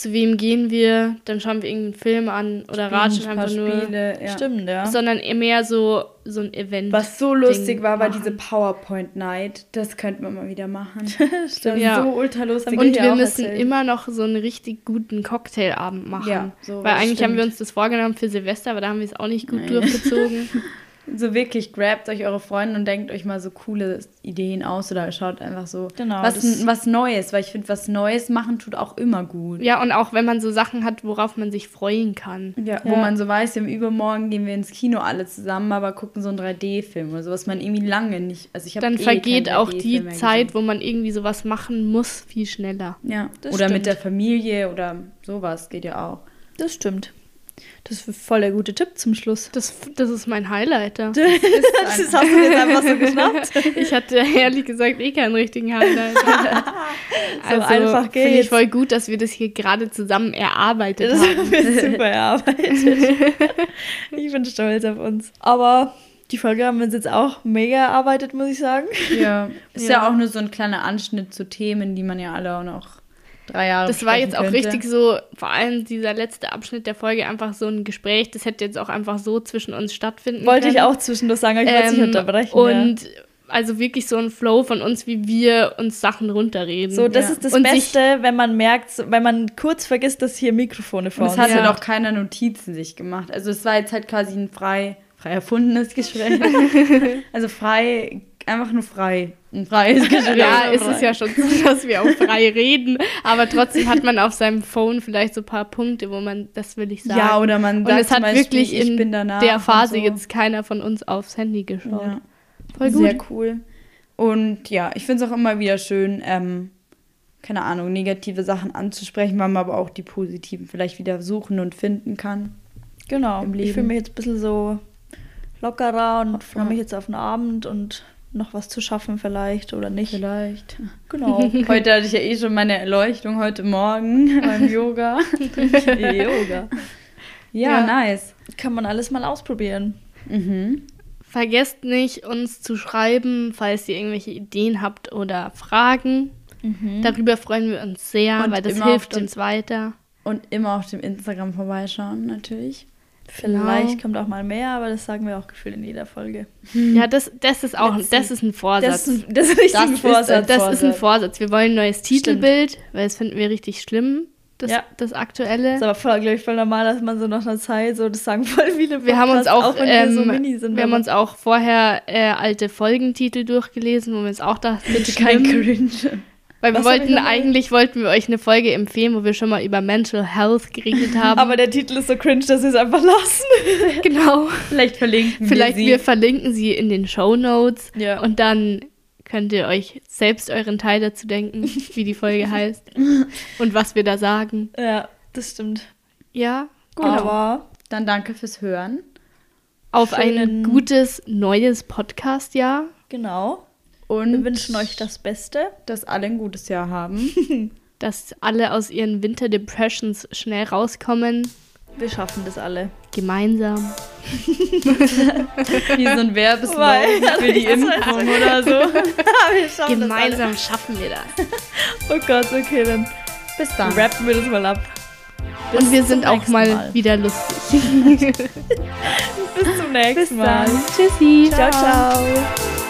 zu wem gehen wir, dann schauen wir irgendeinen Film an oder ratschen einfach nur. Spiele, ja. Stimmt, ja. Sondern mehr so, so ein Event. Was so lustig war, war diese PowerPoint Night. Das könnten wir mal wieder machen. Stimmt. Ja. So ultra lustig. Und wir müssen erzählt. immer noch so einen richtig guten Cocktailabend machen. Ja, so Weil eigentlich stimmt. haben wir uns das vorgenommen für Silvester, aber da haben wir es auch nicht gut Nein. durchgezogen. so wirklich, grabt euch eure Freunde und denkt euch mal so coole Ideen aus oder schaut einfach so genau, was, was Neues, weil ich finde, was Neues machen tut auch immer gut. Ja, und auch wenn man so Sachen hat, worauf man sich freuen kann. Ja, ja. wo man so weiß, im Übermorgen gehen wir ins Kino alle zusammen, aber gucken so einen 3D-Film oder so, was man irgendwie lange nicht, also ich Dann eh vergeht auch die Zeit, wo man irgendwie sowas machen muss, viel schneller. Ja, das oder stimmt. mit der Familie oder sowas geht ja auch. Das stimmt. Das ist voll der gute Tipp zum Schluss. Das, das ist mein Highlight. Das, das hast du jetzt einfach so geschnappt. Ich hatte ehrlich gesagt eh keinen richtigen Highlight. so also, einfach geht Finde ich voll gut, dass wir das hier gerade zusammen erarbeitet das haben. Wir super erarbeitet. ich bin stolz auf uns. Aber die Folge haben wir uns jetzt auch mega erarbeitet, muss ich sagen. Ja, ist ja. ja auch nur so ein kleiner Anschnitt zu Themen, die man ja alle auch noch drei Jahre Das war jetzt auch könnte. richtig so, vor allem dieser letzte Abschnitt der Folge, einfach so ein Gespräch. Das hätte jetzt auch einfach so zwischen uns stattfinden Wollte können. ich auch zwischendurch sagen, aber ich wollte nicht Ähm, unterbrechen. Und also wirklich so ein Flow von uns, wie wir uns Sachen runterreden. ja. so, das Ja. ist das Und Beste, wenn man merkt, wenn man kurz vergisst, dass hier Mikrofone vor Und es uns hatte Ja. doch keiner Notizen sich gemacht. Also es war jetzt halt quasi ein frei, frei erfundenes Gespräch. also frei, einfach nur frei. Ein freies Gespräch. ja, ist es ja schon so, dass wir auch frei reden, aber trotzdem hat man auf seinem Phone vielleicht so ein paar Punkte, wo man, das will ich sagen. Ja, oder man Und sagt es hat zum Beispiel, wirklich ich in bin danach der und Phase so. jetzt keiner von uns aufs Handy geschaut. Ja. Voll gut. Sehr cool. Und ja, ich finde es auch immer wieder schön, ähm, keine Ahnung, negative Sachen anzusprechen, weil man aber auch die positiven vielleicht wieder suchen und finden kann. Genau. Ich fühle mich jetzt ein bisschen so lockerer und freue mich jetzt auf den Abend und noch was zu schaffen vielleicht oder nicht. Vielleicht. Genau. Heute hatte ich ja eh schon meine Erleuchtung heute Morgen beim Yoga. Yoga. Ja, Ja. nice. Kann man alles mal ausprobieren. Mhm. Vergesst nicht, uns zu schreiben, falls ihr irgendwelche Ideen habt oder Fragen. Darüber freuen wir uns sehr, Und weil das hilft dem- uns weiter. Und immer auf dem Instagram vorbeischauen, natürlich. Vielleicht Genau. kommt auch mal mehr, aber das sagen wir auch gefühlt in jeder Folge. Ja, das, das ist auch das ist ein Vorsatz. Das ist ein, das ist Das ein ist Vorsatz. ein Das ist ein Vorsatz. Wir wollen ein neues Titelbild, weil das finden wir richtig schlimm, das, Ja. das aktuelle. ist aber voll, glaube ich, voll normal, dass man so nach einer Zeit so, das sagen voll viele wir haben uns Podcasts, auch, wenn wir so ähm, mini sind. wir haben uns auch vorher äh, alte Folgentitel durchgelesen, wo wir uns auch dachten, Bitte kein Cringe. Weil wir Was wollten eigentlich wollten wir euch eine Folge empfehlen, wo wir schon mal über Mental Health geredet haben. aber der Titel ist so cringe, dass wir es einfach lassen. genau. Vielleicht verlinken Vielleicht wir wir sie. verlinken sie in den Show Notes Ja. und dann könnt ihr euch selbst euren Teil dazu denken, wie die Folge heißt und was wir da sagen. Ja, das stimmt. Ja, Gut, Genau. aber Dann danke fürs Hören. auf ein Schönen- gutes neues Podcast-Jahr. genau. Und Wir wünschen euch das Beste. dass alle ein gutes Jahr haben. dass alle aus ihren Winter-Depressions schnell rauskommen. Wir schaffen das alle. Gemeinsam. Wie so ein Werbeslogan für die Impfung oder so. wir schaffen Gemeinsam schaffen wir das. Oh Gott, okay, dann Bis dann. rappen wir das mal ab. Und wir sind auch nächsten mal, wieder lustig. Bis zum nächsten Bis Mal. Tschüssi. ciao. ciao.